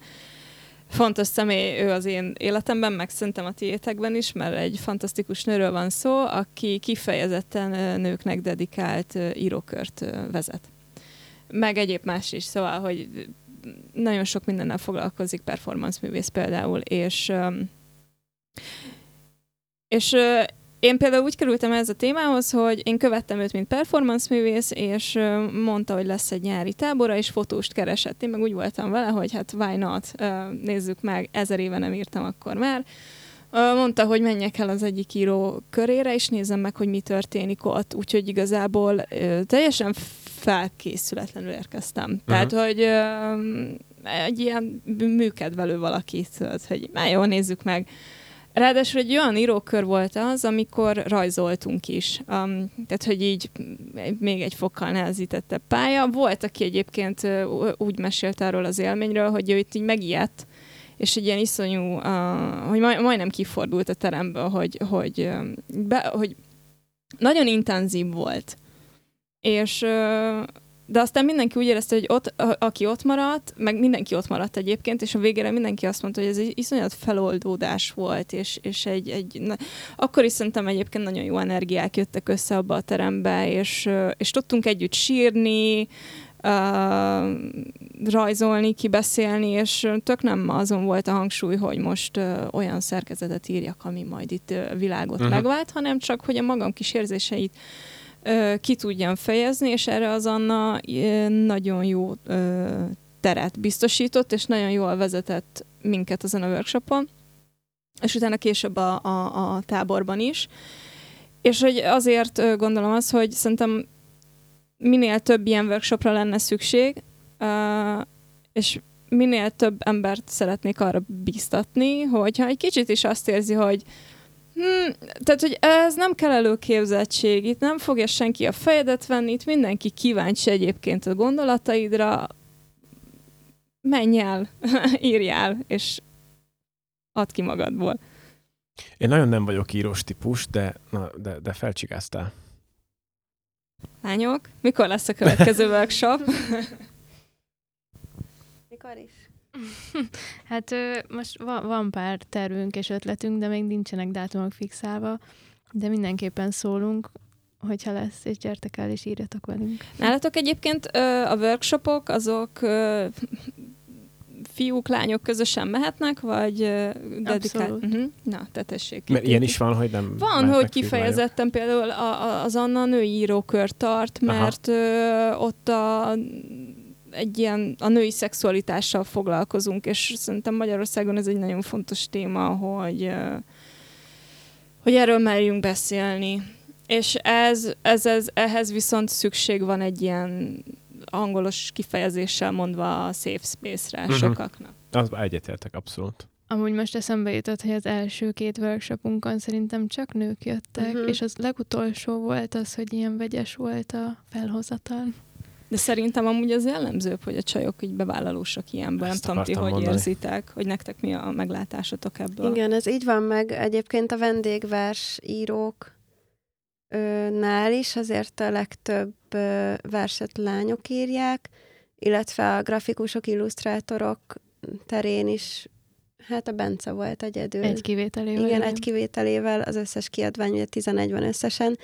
fontos személy ő az én életemben, meg szerintem a tiétekben is, mert egy fantasztikus nőről van szó, aki kifejezetten nőknek dedikált írókört vezet meg egyéb más is, szóval, hogy nagyon sok mindennel foglalkozik, performance művész például, és és én például úgy kerültem ez a témához, hogy én követtem őt, mint performance művész, és mondta, hogy lesz egy nyári tábora, és fotóst keresett. Én meg úgy voltam vele, hogy hát why not, nézzük meg, ezer éve nem írtam akkor már. Mondta, hogy menjek el az egyik író körére, és nézzem meg, hogy mi történik ott. Úgyhogy igazából teljesen felkészületlenül érkeztem. Uh-huh. Tehát, hogy egy ilyen műkedvelő valaki, tudod, hogy már jó, nézzük meg. Ráadásul egy olyan írókör volt az, amikor rajzoltunk is. Um, tehát, hogy így még egy fokkal nehezítette pálya. Volt, aki egyébként úgy mesélt arról az élményről, hogy ő itt így megijedt, és egy ilyen iszonyú, uh, hogy maj, majdnem kifordult a teremből, hogy, hogy, be, hogy nagyon intenzív volt. És de aztán mindenki úgy érezte, hogy ott, aki ott maradt, meg mindenki ott maradt egyébként, és a végére mindenki azt mondta, hogy ez egy iszonyat feloldódás volt, és, és egy, egy na, akkor is szerintem egyébként nagyon jó energiák jöttek össze abba a terembe, és, és tudtunk együtt sírni, uh, rajzolni, kibeszélni, és tök nem azon volt a hangsúly, hogy most uh, olyan szerkezetet írjak, ami majd itt uh, világot uh-huh. megvált, hanem csak, hogy a magam kis érzéseit ki tudjam fejezni, és erre az Anna nagyon jó teret biztosított, és nagyon jól vezetett minket ezen a workshopon, és utána később a, a, a táborban is. És hogy azért gondolom az, hogy szerintem minél több ilyen workshopra lenne szükség, és minél több embert szeretnék arra bíztatni, hogyha egy kicsit is azt érzi, hogy Hmm, tehát, hogy ez nem kell előképzettség, itt nem fogja senki a fejedet venni, itt mindenki kíváncsi egyébként a gondolataidra, menj el, írjál, és add ki magadból. Én nagyon nem vagyok írós típus, de, na, de, de felcsigáztál. Lányok, mikor lesz a következő workshop? Mikor is? Hát most van, van pár tervünk és ötletünk, de még nincsenek dátumok fixálva, de mindenképpen szólunk, hogyha lesz, és gyertek el, és írjatok velünk. Nálatok egyébként a workshopok, azok fiúk, lányok közösen mehetnek, vagy dedikált? Uh-huh. Na, te tessék. Mert ilyen is van, hogy nem Van, hogy kifejezetten például a, a, az Anna női írókör tart, mert ö, ott a egy ilyen a női szexualitással foglalkozunk, és szerintem Magyarországon ez egy nagyon fontos téma, hogy, hogy erről merjünk beszélni. És ez, ez, ez, ehhez viszont szükség van egy ilyen angolos kifejezéssel mondva a safe space-re uh-huh. sokaknak. Az egyetértek, abszolút. Amúgy most eszembe jutott, hogy az első két workshopunkon szerintem csak nők jöttek, uh-huh. és az legutolsó volt az, hogy ilyen vegyes volt a felhozatal. De szerintem amúgy az jellemzőbb, hogy a csajok így bevállalósak ilyenben. Nem tudom, ti hogy mondani. érzitek, hogy nektek mi a meglátásotok ebből. Igen, ez így van meg. Egyébként a vendégvers írók nál is azért a legtöbb verset lányok írják, illetve a grafikusok, illusztrátorok terén is Hát a Bence volt egyedül. Egy kivételével. Igen, egy kivételével az összes kiadvány, ugye 11 van összesen,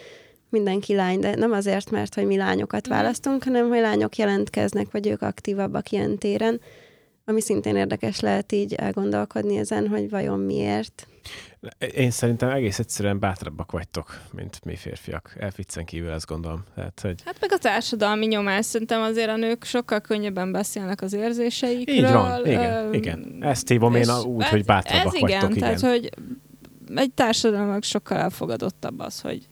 mindenki lány, de nem azért, mert hogy mi lányokat mhm. választunk, hanem hogy lányok jelentkeznek, vagy ők aktívabbak ilyen téren, ami szintén érdekes lehet így elgondolkodni ezen, hogy vajon miért. Én szerintem egész egyszerűen bátrabbak vagytok, mint mi férfiak. Elficcen kívül ezt gondolom. Tehát, hogy... Hát meg a társadalmi nyomás. Szerintem azért a nők sokkal könnyebben beszélnek az érzéseikről. Így van, igen, uh, igen. Ezt hívom én úgy, hogy bátrabbak ez igen, vagytok. Igen, tehát hogy egy társadalomnak sokkal elfogadottabb az, hogy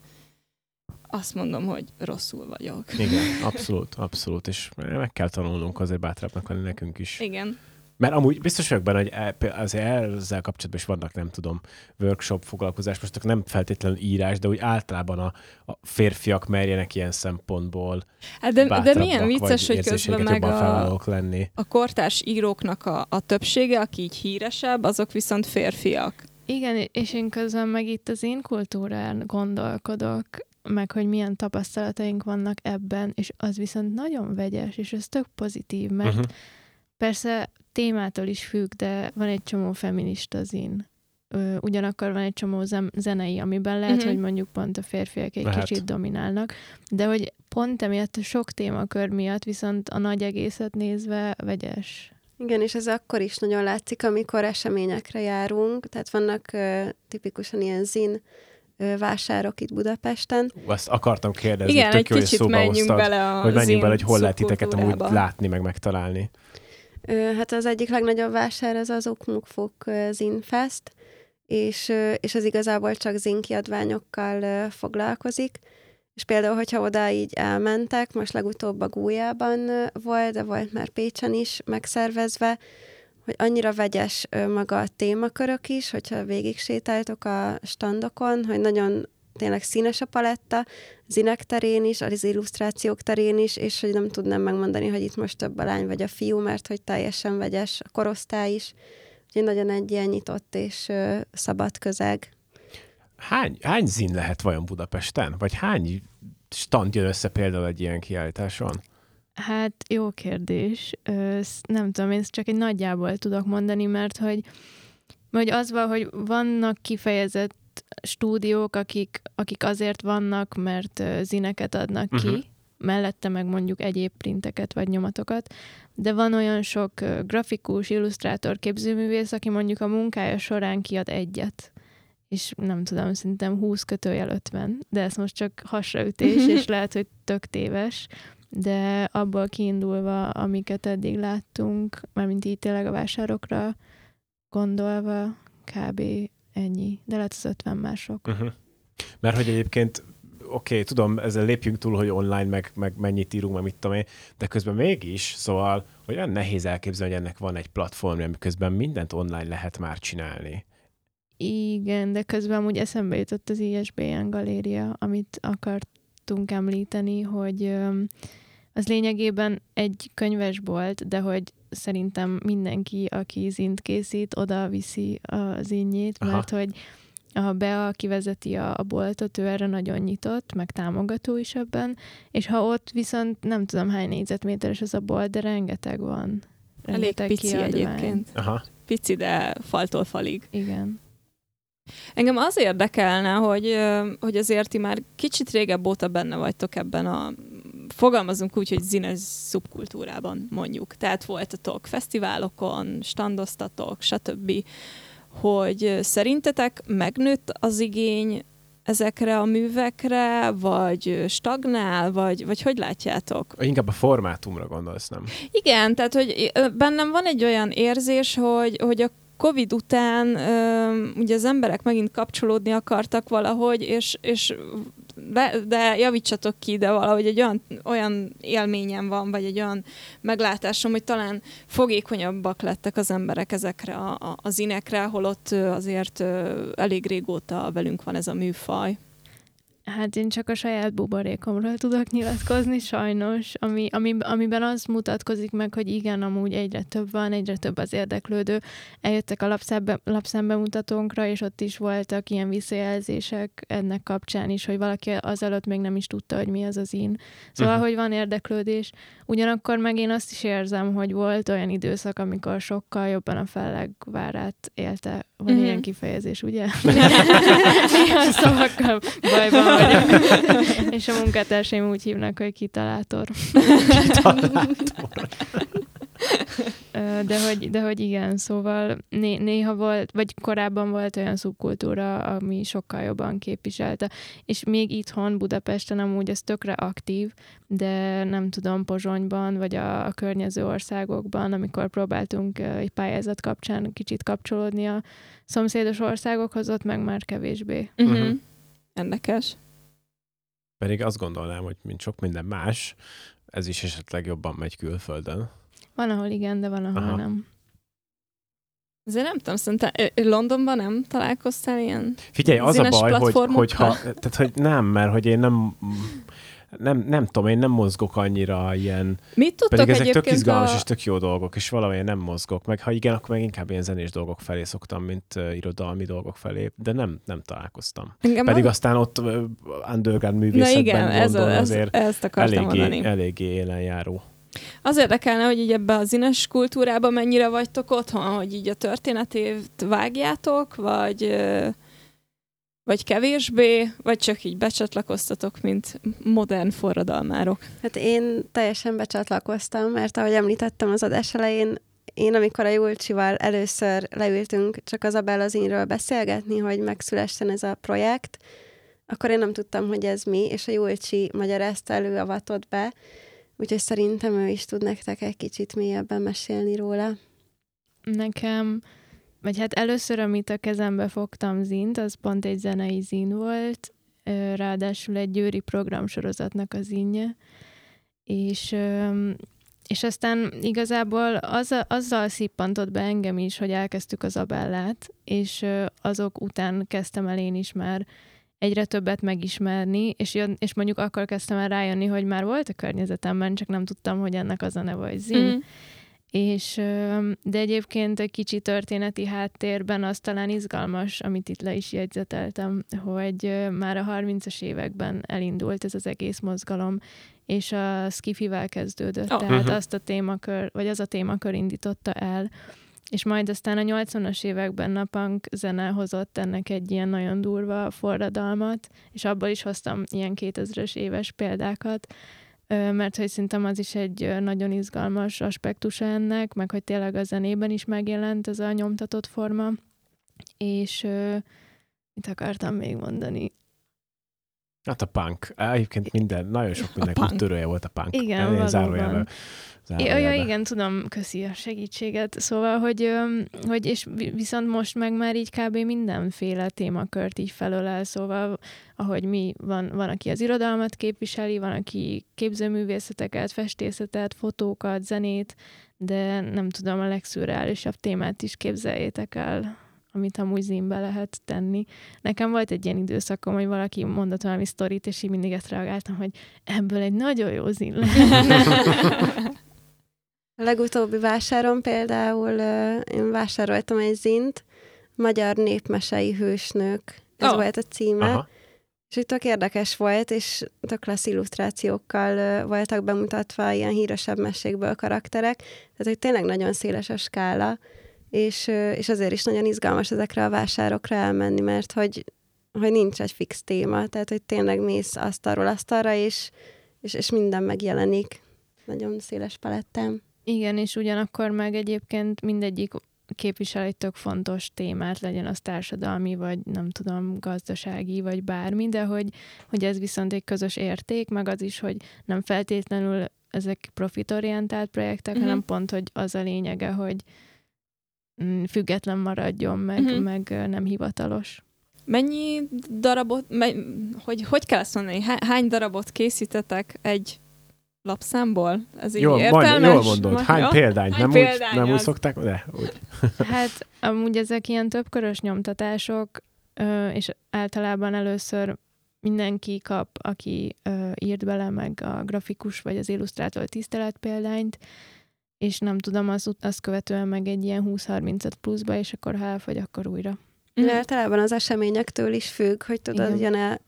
azt mondom, hogy rosszul vagyok. Igen, abszolút, abszolút, és meg kell tanulnunk azért bátrabbnak lenni nekünk is. Igen. Mert amúgy biztos vagyok benne, hogy e, azért ezzel kapcsolatban is vannak, nem tudom, workshop foglalkozás, most nem feltétlenül írás, de úgy általában a, a férfiak merjenek ilyen szempontból hát de, de milyen vicces, hogy közben meg a, lenni. a kortárs íróknak a, a többsége, aki így híresebb, azok viszont férfiak. Igen, és én közben meg itt az én kultúrán gondolkodok, meg hogy milyen tapasztalataink vannak ebben, és az viszont nagyon vegyes, és ez tök pozitív, mert uh-huh. persze témától is függ, de van egy csomó feminista zin. Ugyanakkor van egy csomó zenei, amiben lehet, uh-huh. hogy mondjuk pont a férfiak egy lehet. kicsit dominálnak, de hogy pont emiatt a sok témakör miatt viszont a nagy egészet nézve vegyes. Igen, és ez akkor is nagyon látszik, amikor eseményekre járunk, tehát vannak uh, tipikusan ilyen zin vásárok itt Budapesten. Ú, azt akartam kérdezni, Igen, egy kicsit menjünk hoztad, bele a Hogy menjünk bele, hogy hol lehet titeket amúgy látni, meg megtalálni. Hát az egyik legnagyobb vásár az az Okmukfok Zinfest, és, és az igazából csak zinkiadványokkal foglalkozik. És például, hogyha oda így elmentek, most legutóbb a Gújában volt, de volt már Pécsen is megszervezve, hogy annyira vegyes maga a témakörök is, hogyha végig sétáltok a standokon, hogy nagyon tényleg színes a paletta, zinek terén is, az illusztrációk terén is, és hogy nem tudnám megmondani, hogy itt most több a lány vagy a fiú, mert hogy teljesen vegyes a korosztály is. Úgyhogy nagyon egy ilyen nyitott és ö, szabad közeg. Hány, hány zin lehet vajon Budapesten? Vagy hány stand jön össze például egy ilyen kiállításon? Hát jó kérdés. Ö, nem tudom, én csak egy nagyjából tudok mondani, mert hogy, hogy az van, hogy vannak kifejezett stúdiók, akik, akik azért vannak, mert zineket adnak ki, uh-huh. mellette meg mondjuk egyéb printeket vagy nyomatokat, de van olyan sok grafikus, illusztrátor, képzőművész, aki mondjuk a munkája során kiad egyet és nem tudom, szerintem 20 kötőjel 50, de ez most csak hasraütés, és lehet, hogy tök téves, de abból kiindulva, amiket eddig láttunk, mármint így tényleg a vásárokra gondolva, kb. ennyi. De lehet az 50 mások. Uh-huh. Mert hogy egyébként oké, okay, tudom, ezzel lépjünk túl, hogy online meg, meg mennyit írunk, meg mit tudom én, de közben mégis, szóval, hogy olyan nehéz elképzelni, hogy ennek van egy platformja, amiközben mindent online lehet már csinálni. Igen, de közben úgy eszembe jutott az ISBN galéria, amit akartunk említeni, hogy az lényegében egy könyvesbolt, de hogy szerintem mindenki, aki zint készít, oda viszi az innyét, mert Aha. hogy a Bea, aki vezeti a, a boltot, ő erre nagyon nyitott, meg támogató is ebben, és ha ott viszont nem tudom hány négyzetméteres az a bolt, de rengeteg van. Rengeteg Elég pici kiadvány. egyébként. Aha. Pici, de faltól falig. Igen. Engem az érdekelne, hogy, hogy azért ti már kicsit régebb óta benne vagytok ebben a fogalmazunk úgy, hogy zines szubkultúrában mondjuk. Tehát voltatok fesztiválokon, standoztatok, stb. Hogy szerintetek megnőtt az igény ezekre a művekre, vagy stagnál, vagy, vagy hogy látjátok? Inkább a formátumra gondolsz, nem? Igen, tehát hogy bennem van egy olyan érzés, hogy, hogy a Covid után ugye az emberek megint kapcsolódni akartak valahogy, és, és de, de javítsatok ki, de valahogy egy olyan, olyan élményem van, vagy egy olyan meglátásom, hogy talán fogékonyabbak lettek az emberek ezekre a, a, az inekre, holott azért elég régóta velünk van ez a műfaj. Hát én csak a saját buborékomról tudok nyilatkozni, sajnos, ami, ami, amiben az mutatkozik meg, hogy igen, amúgy egyre több van, egyre több az érdeklődő. Eljöttek a lapszembe, lapszembemutatónkra, és ott is voltak ilyen visszajelzések ennek kapcsán is, hogy valaki azelőtt még nem is tudta, hogy mi az az in. Szóval, uh-huh. hogy van érdeklődés. Ugyanakkor meg én azt is érzem, hogy volt olyan időszak, amikor sokkal jobban a fellegvárát élte. Van uh-huh. ilyen kifejezés, ugye? Néha szavakkal bajban vagyok. És a munkatársaim úgy hívnak, hogy kitalátor. kitalátor. De hogy, de hogy igen, szóval né, néha volt, vagy korábban volt olyan szubkultúra, ami sokkal jobban képviselte. És még itthon, Budapesten amúgy ez tökre aktív, de nem tudom, Pozsonyban, vagy a, a környező országokban, amikor próbáltunk egy pályázat kapcsán kicsit kapcsolódni a szomszédos országokhoz, ott meg már kevésbé. Uh-huh. Uh-huh. Érdekes. Pedig azt gondolnám, hogy mint sok minden más, ez is esetleg jobban megy külföldön. Van, ahol igen, de van, ahol Aha. nem. Azért nem tudom, szerintem Londonban nem találkoztál ilyen Figyelj, az a baj, hogy, hogyha, tehát, hogy nem, mert hogy én nem nem, nem tudom, én nem mozgok annyira ilyen... Mit tudtok Pedig ezek tök izgalmas a... és tök jó dolgok, és valami nem mozgok. Meg ha igen, akkor meg inkább ilyen zenés dolgok felé szoktam, mint uh, irodalmi dolgok felé, de nem, nem találkoztam. Engem Pedig van... aztán ott uh, underground művészetben igen, ez a, ez, azért ezt eléggé, mondani. eléggé élen járó. Az érdekelne, hogy így ebbe a zines kultúrában mennyire vagytok otthon, hogy így a történetét vágjátok, vagy vagy kevésbé, vagy csak így becsatlakoztatok, mint modern forradalmárok? Hát én teljesen becsatlakoztam, mert ahogy említettem az adás elején, én amikor a Julcsival először leültünk csak az Abelazinről beszélgetni, hogy megszülessen ez a projekt, akkor én nem tudtam, hogy ez mi, és a Julcsi magyarázta elő, avatott be, úgyhogy szerintem ő is tud nektek egy kicsit mélyebben mesélni róla. Nekem vagy hát először, amit a kezembe fogtam zint, az pont egy zenei zin volt, ráadásul egy győri programsorozatnak az zinje, és, és aztán igazából az, azzal szippantott be engem is, hogy elkezdtük az Abellát, és azok után kezdtem el én is már egyre többet megismerni, és, jön, és mondjuk akkor kezdtem el rájönni, hogy már volt a környezetemben, csak nem tudtam, hogy ennek az a neve, hogy zin. Mm és, de egyébként egy kicsi történeti háttérben az talán izgalmas, amit itt le is jegyzeteltem, hogy már a 30-as években elindult ez az egész mozgalom, és a skifivel kezdődött, oh. tehát uh-huh. azt a témakör, vagy az a témakör indította el, és majd aztán a 80-as években a punk zene hozott ennek egy ilyen nagyon durva forradalmat, és abból is hoztam ilyen 2000-es éves példákat, mert hogy szerintem az is egy nagyon izgalmas aspektusa ennek, meg hogy tényleg a zenében is megjelent ez a nyomtatott forma, és mit akartam még mondani? Hát a punk. Egyébként minden, nagyon sok mindenki törője volt a punk. Igen, valóban. Ja, ja, igen, tudom, köszi a segítséget. Szóval, hogy, hogy és viszont most meg már így kb. mindenféle témakört így felölel, szóval, ahogy mi, van, van, aki az irodalmat képviseli, van, aki képzőművészeteket, festészetet, fotókat, zenét, de nem tudom, a legszürreálisabb témát is képzeljétek el, amit amúgy zínbe lehet tenni. Nekem volt egy ilyen időszakom, hogy valaki mondott valami sztorit, és így mindig ezt reagáltam, hogy ebből egy nagyon jó zín lehet. A legutóbbi vásáron például én vásároltam egy zint, magyar népmesei hősnők ez oh. volt a címe. Aha. És úgy tök érdekes volt, és tök klassz illusztrációkkal voltak bemutatva ilyen híresebb mesékből karakterek, tehát hogy tényleg nagyon széles a skála, és, és azért is nagyon izgalmas ezekre a vásárokra elmenni, mert hogy, hogy nincs egy fix téma, tehát hogy tényleg mész asztalról asztalra, és, és, és minden megjelenik. Nagyon széles palettem. Igen, és ugyanakkor meg egyébként mindegyik képvisel egy tök fontos témát, legyen az társadalmi, vagy nem tudom, gazdasági, vagy bármi, de hogy, hogy ez viszont egy közös érték, meg az is, hogy nem feltétlenül ezek profitorientált projektek, uh-huh. hanem pont, hogy az a lényege, hogy mm, független maradjon, meg, uh-huh. meg nem hivatalos. Mennyi darabot, me, hogy, hogy kell ezt mondani, hány darabot készítetek egy lapszámból? Ez így jól, értelmes? Majd, jól mondod. Hány példány? Hány nem, példány úgy, nem úgy szokták? De, úgy. Hát amúgy ezek ilyen többkörös nyomtatások, és általában először mindenki kap, aki írt bele, meg a grafikus vagy az illusztrátor tisztelet példányt, és nem tudom, az, azt követően meg egy ilyen 20-30 pluszba, és akkor ha elfogy, akkor újra. Mm. Általában az eseményektől is függ, hogy tudod, jön-e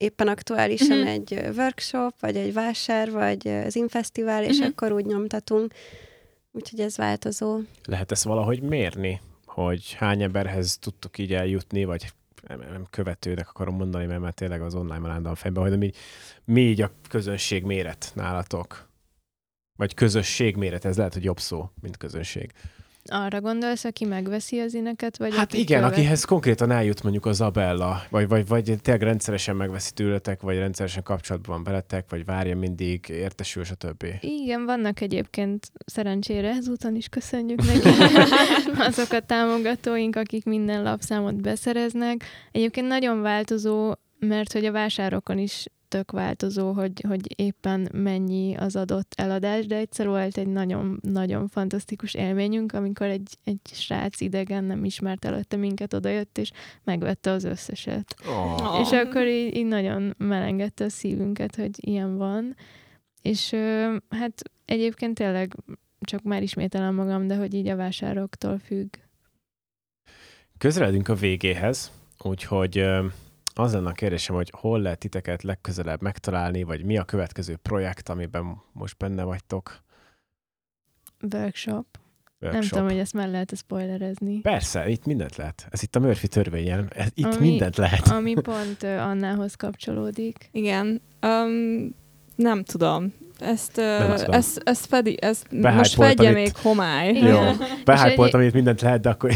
éppen aktuálisan mm-hmm. egy workshop, vagy egy vásár, vagy az infesztivál, és mm-hmm. akkor úgy nyomtatunk. Úgyhogy ez változó. Lehet ezt valahogy mérni, hogy hány emberhez tudtuk így eljutni, vagy nem, nem követőnek akarom mondani, mert már tényleg az online a fejben, hogy mi, mi így a közönség méret nálatok? Vagy közösség méret, ez lehet, hogy jobb szó, mint közönség. Arra gondolsz, aki megveszi az ineket? Vagy hát igen, követ? akihez konkrétan eljut mondjuk az Abella, vagy, vagy, vagy tényleg rendszeresen megveszi tőletek, vagy rendszeresen kapcsolatban van veletek, vagy várja mindig, értesül, stb. Igen, vannak egyébként szerencsére ezúton is köszönjük neki azok a támogatóink, akik minden lapszámot beszereznek. Egyébként nagyon változó, mert hogy a vásárokon is tök változó, hogy, hogy éppen mennyi az adott eladás, de egyszer volt egy nagyon-nagyon fantasztikus élményünk, amikor egy, egy srác idegen nem ismert előtte minket, odajött, és megvette az összeset. Oh. És akkor így, így nagyon melengette a szívünket, hogy ilyen van. És hát egyébként tényleg csak már ismételem magam, de hogy így a vásároktól függ. Közeledünk a végéhez, úgyhogy az lenne a kérdésem, hogy hol lehet titeket legközelebb megtalálni, vagy mi a következő projekt, amiben most benne vagytok? Workshop. Workshop. Nem tudom, hogy ezt már lehet spoilerezni. Persze, itt mindent lehet. Ez itt a Murphy törvényen, itt ami, mindent lehet. Ami pont Annához kapcsolódik. Igen. Um, nem tudom. Ezt, uh, ezt, ezt, fedi, ezt most fedje amit... még homály. Jó, behájpoltam, amit mindent lehet, de akkor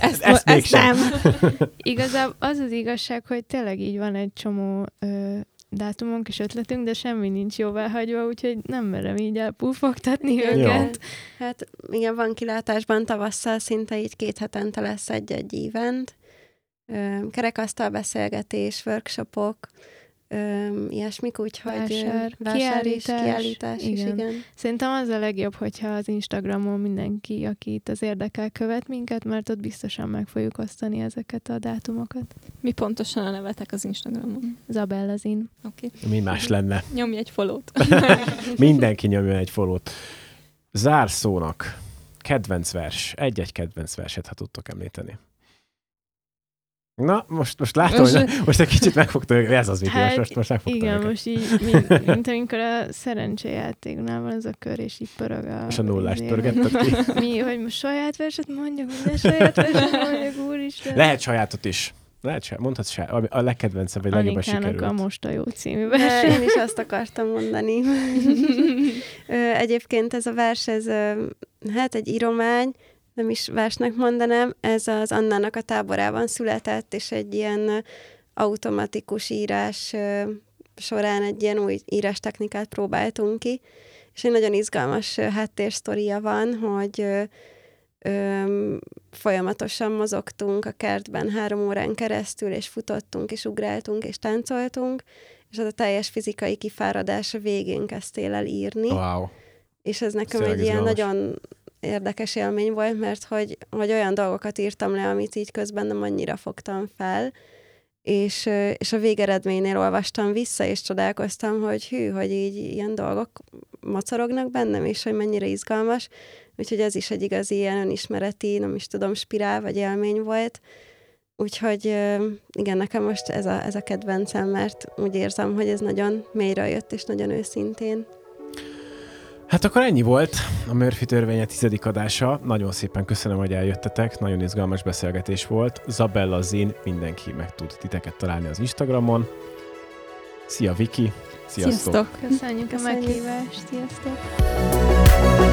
ezt, ezt, ezt mégsem. nem. Igazából az az igazság, hogy tényleg így van egy csomó ö, dátumunk és ötletünk, de semmi nincs jóvá hagyva, úgyhogy nem merem így elpufogtatni őket. Jó. Hát igen, van kilátásban tavasszal szinte így két hetente lesz egy-egy event. Kerekasztal beszélgetés, workshopok, öm, ilyesmik, úgyhogy vásár, vásár kiállítás, is, kiállítás igen. is, igen. Szerintem az a legjobb, hogyha az Instagramon mindenki, aki itt az érdekel, követ minket, mert ott biztosan meg fogjuk osztani ezeket a dátumokat. Mi pontosan a nevetek az Instagramon? Zabellazin. Oké. Okay. Mi más lenne? Nyomj egy followt. Mindenki nyomja egy followt. Zárszónak kedvenc vers, egy-egy kedvenc verset, ha tudtok említeni. Na, most, most látom, most, hogy most egy kicsit megfogta, hogy ez az videó, hát, most, most megfogta Igen, őket. most így, mint, mint amikor a szerencsejátéknál van ez a kör, és így pörög a... És a nullást pörgetted ki. Mi, hogy most saját verset mondjuk, minden saját verset mondjuk, úristen. Lehet sajátot is. Lehet se, mondhatsz se, a legkedvencebb, vagy legjobban sikerült. a Most a jó című vers. Én is azt akartam mondani. Egyébként ez a vers, ez hát egy íromány, nem is versnek mondanám, ez az Annának a táborában született, és egy ilyen automatikus írás során egy ilyen új írás technikát próbáltunk ki, és egy nagyon izgalmas háttérsztoria van, hogy ö, ö, folyamatosan mozogtunk a kertben három órán keresztül, és futottunk, és ugráltunk, és táncoltunk, és az a teljes fizikai kifáradás a végén kezdtél el írni. Wow. És ez nekem Széleg egy ilyen nagyon érdekes élmény volt, mert hogy, hogy olyan dolgokat írtam le, amit így közben nem annyira fogtam fel, és, és a végeredménynél olvastam vissza, és csodálkoztam, hogy hű, hogy így ilyen dolgok macorognak bennem, és hogy mennyire izgalmas. Úgyhogy ez is egy igazi ilyen önismereti, nem is tudom, spirál vagy élmény volt. Úgyhogy igen, nekem most ez a, ez a kedvencem, mert úgy érzem, hogy ez nagyon mélyre jött, és nagyon őszintén. Hát akkor ennyi volt a Murphy törvénye tizedik adása. Nagyon szépen köszönöm, hogy eljöttetek. Nagyon izgalmas beszélgetés volt. Zabella Zin, mindenki meg tud titeket találni az Instagramon. Szia Viki! Sziasztok! Sziasztok. Köszönjük, Köszönjük a meghívást! Sziasztok!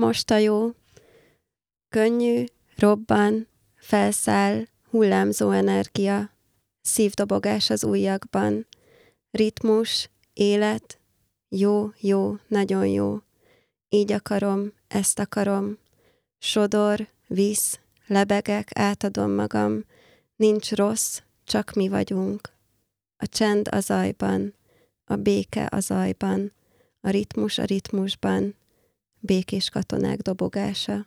Most a jó, könnyű, robban, felszáll, hullámzó energia, szívdobogás az ujjakban, ritmus, élet, jó, jó, nagyon jó. Így akarom, ezt akarom. Sodor, visz, lebegek, átadom magam. Nincs rossz, csak mi vagyunk. A csend a zajban, a béke a zajban, a ritmus a ritmusban, békés katonák dobogása.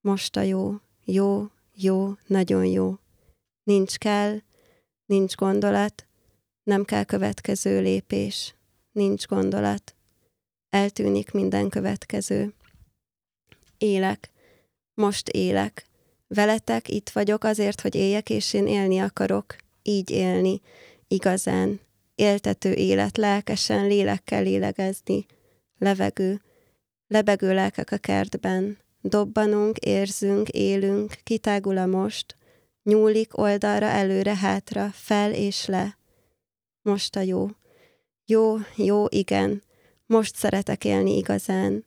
Most a jó, jó, jó, nagyon jó. Nincs kell, nincs gondolat, nem kell következő lépés, nincs gondolat. Eltűnik minden következő. Élek, most élek. Veletek itt vagyok azért, hogy éljek, és én élni akarok, így élni, igazán. Éltető élet, lelkesen, lélekkel lélegezni. Levegő, lebegő lelkek a kertben, Dobbanunk, érzünk, élünk, kitágul a most, nyúlik oldalra, előre, hátra, fel és le. Most a jó. Jó, jó, igen. Most szeretek élni igazán.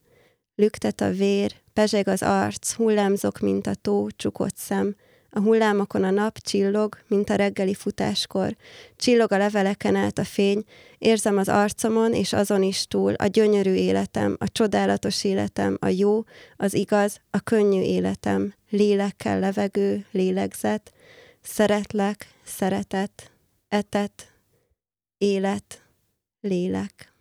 Lüktet a vér, pezseg az arc, hullámzok, mint a tó, csukott szem, a hullámokon a nap csillog, mint a reggeli futáskor. Csillog a leveleken át a fény, érzem az arcomon és azon is túl a gyönyörű életem, a csodálatos életem, a jó, az igaz, a könnyű életem. Lélekkel levegő, lélegzet, szeretlek, szeretet, etet, élet, lélek.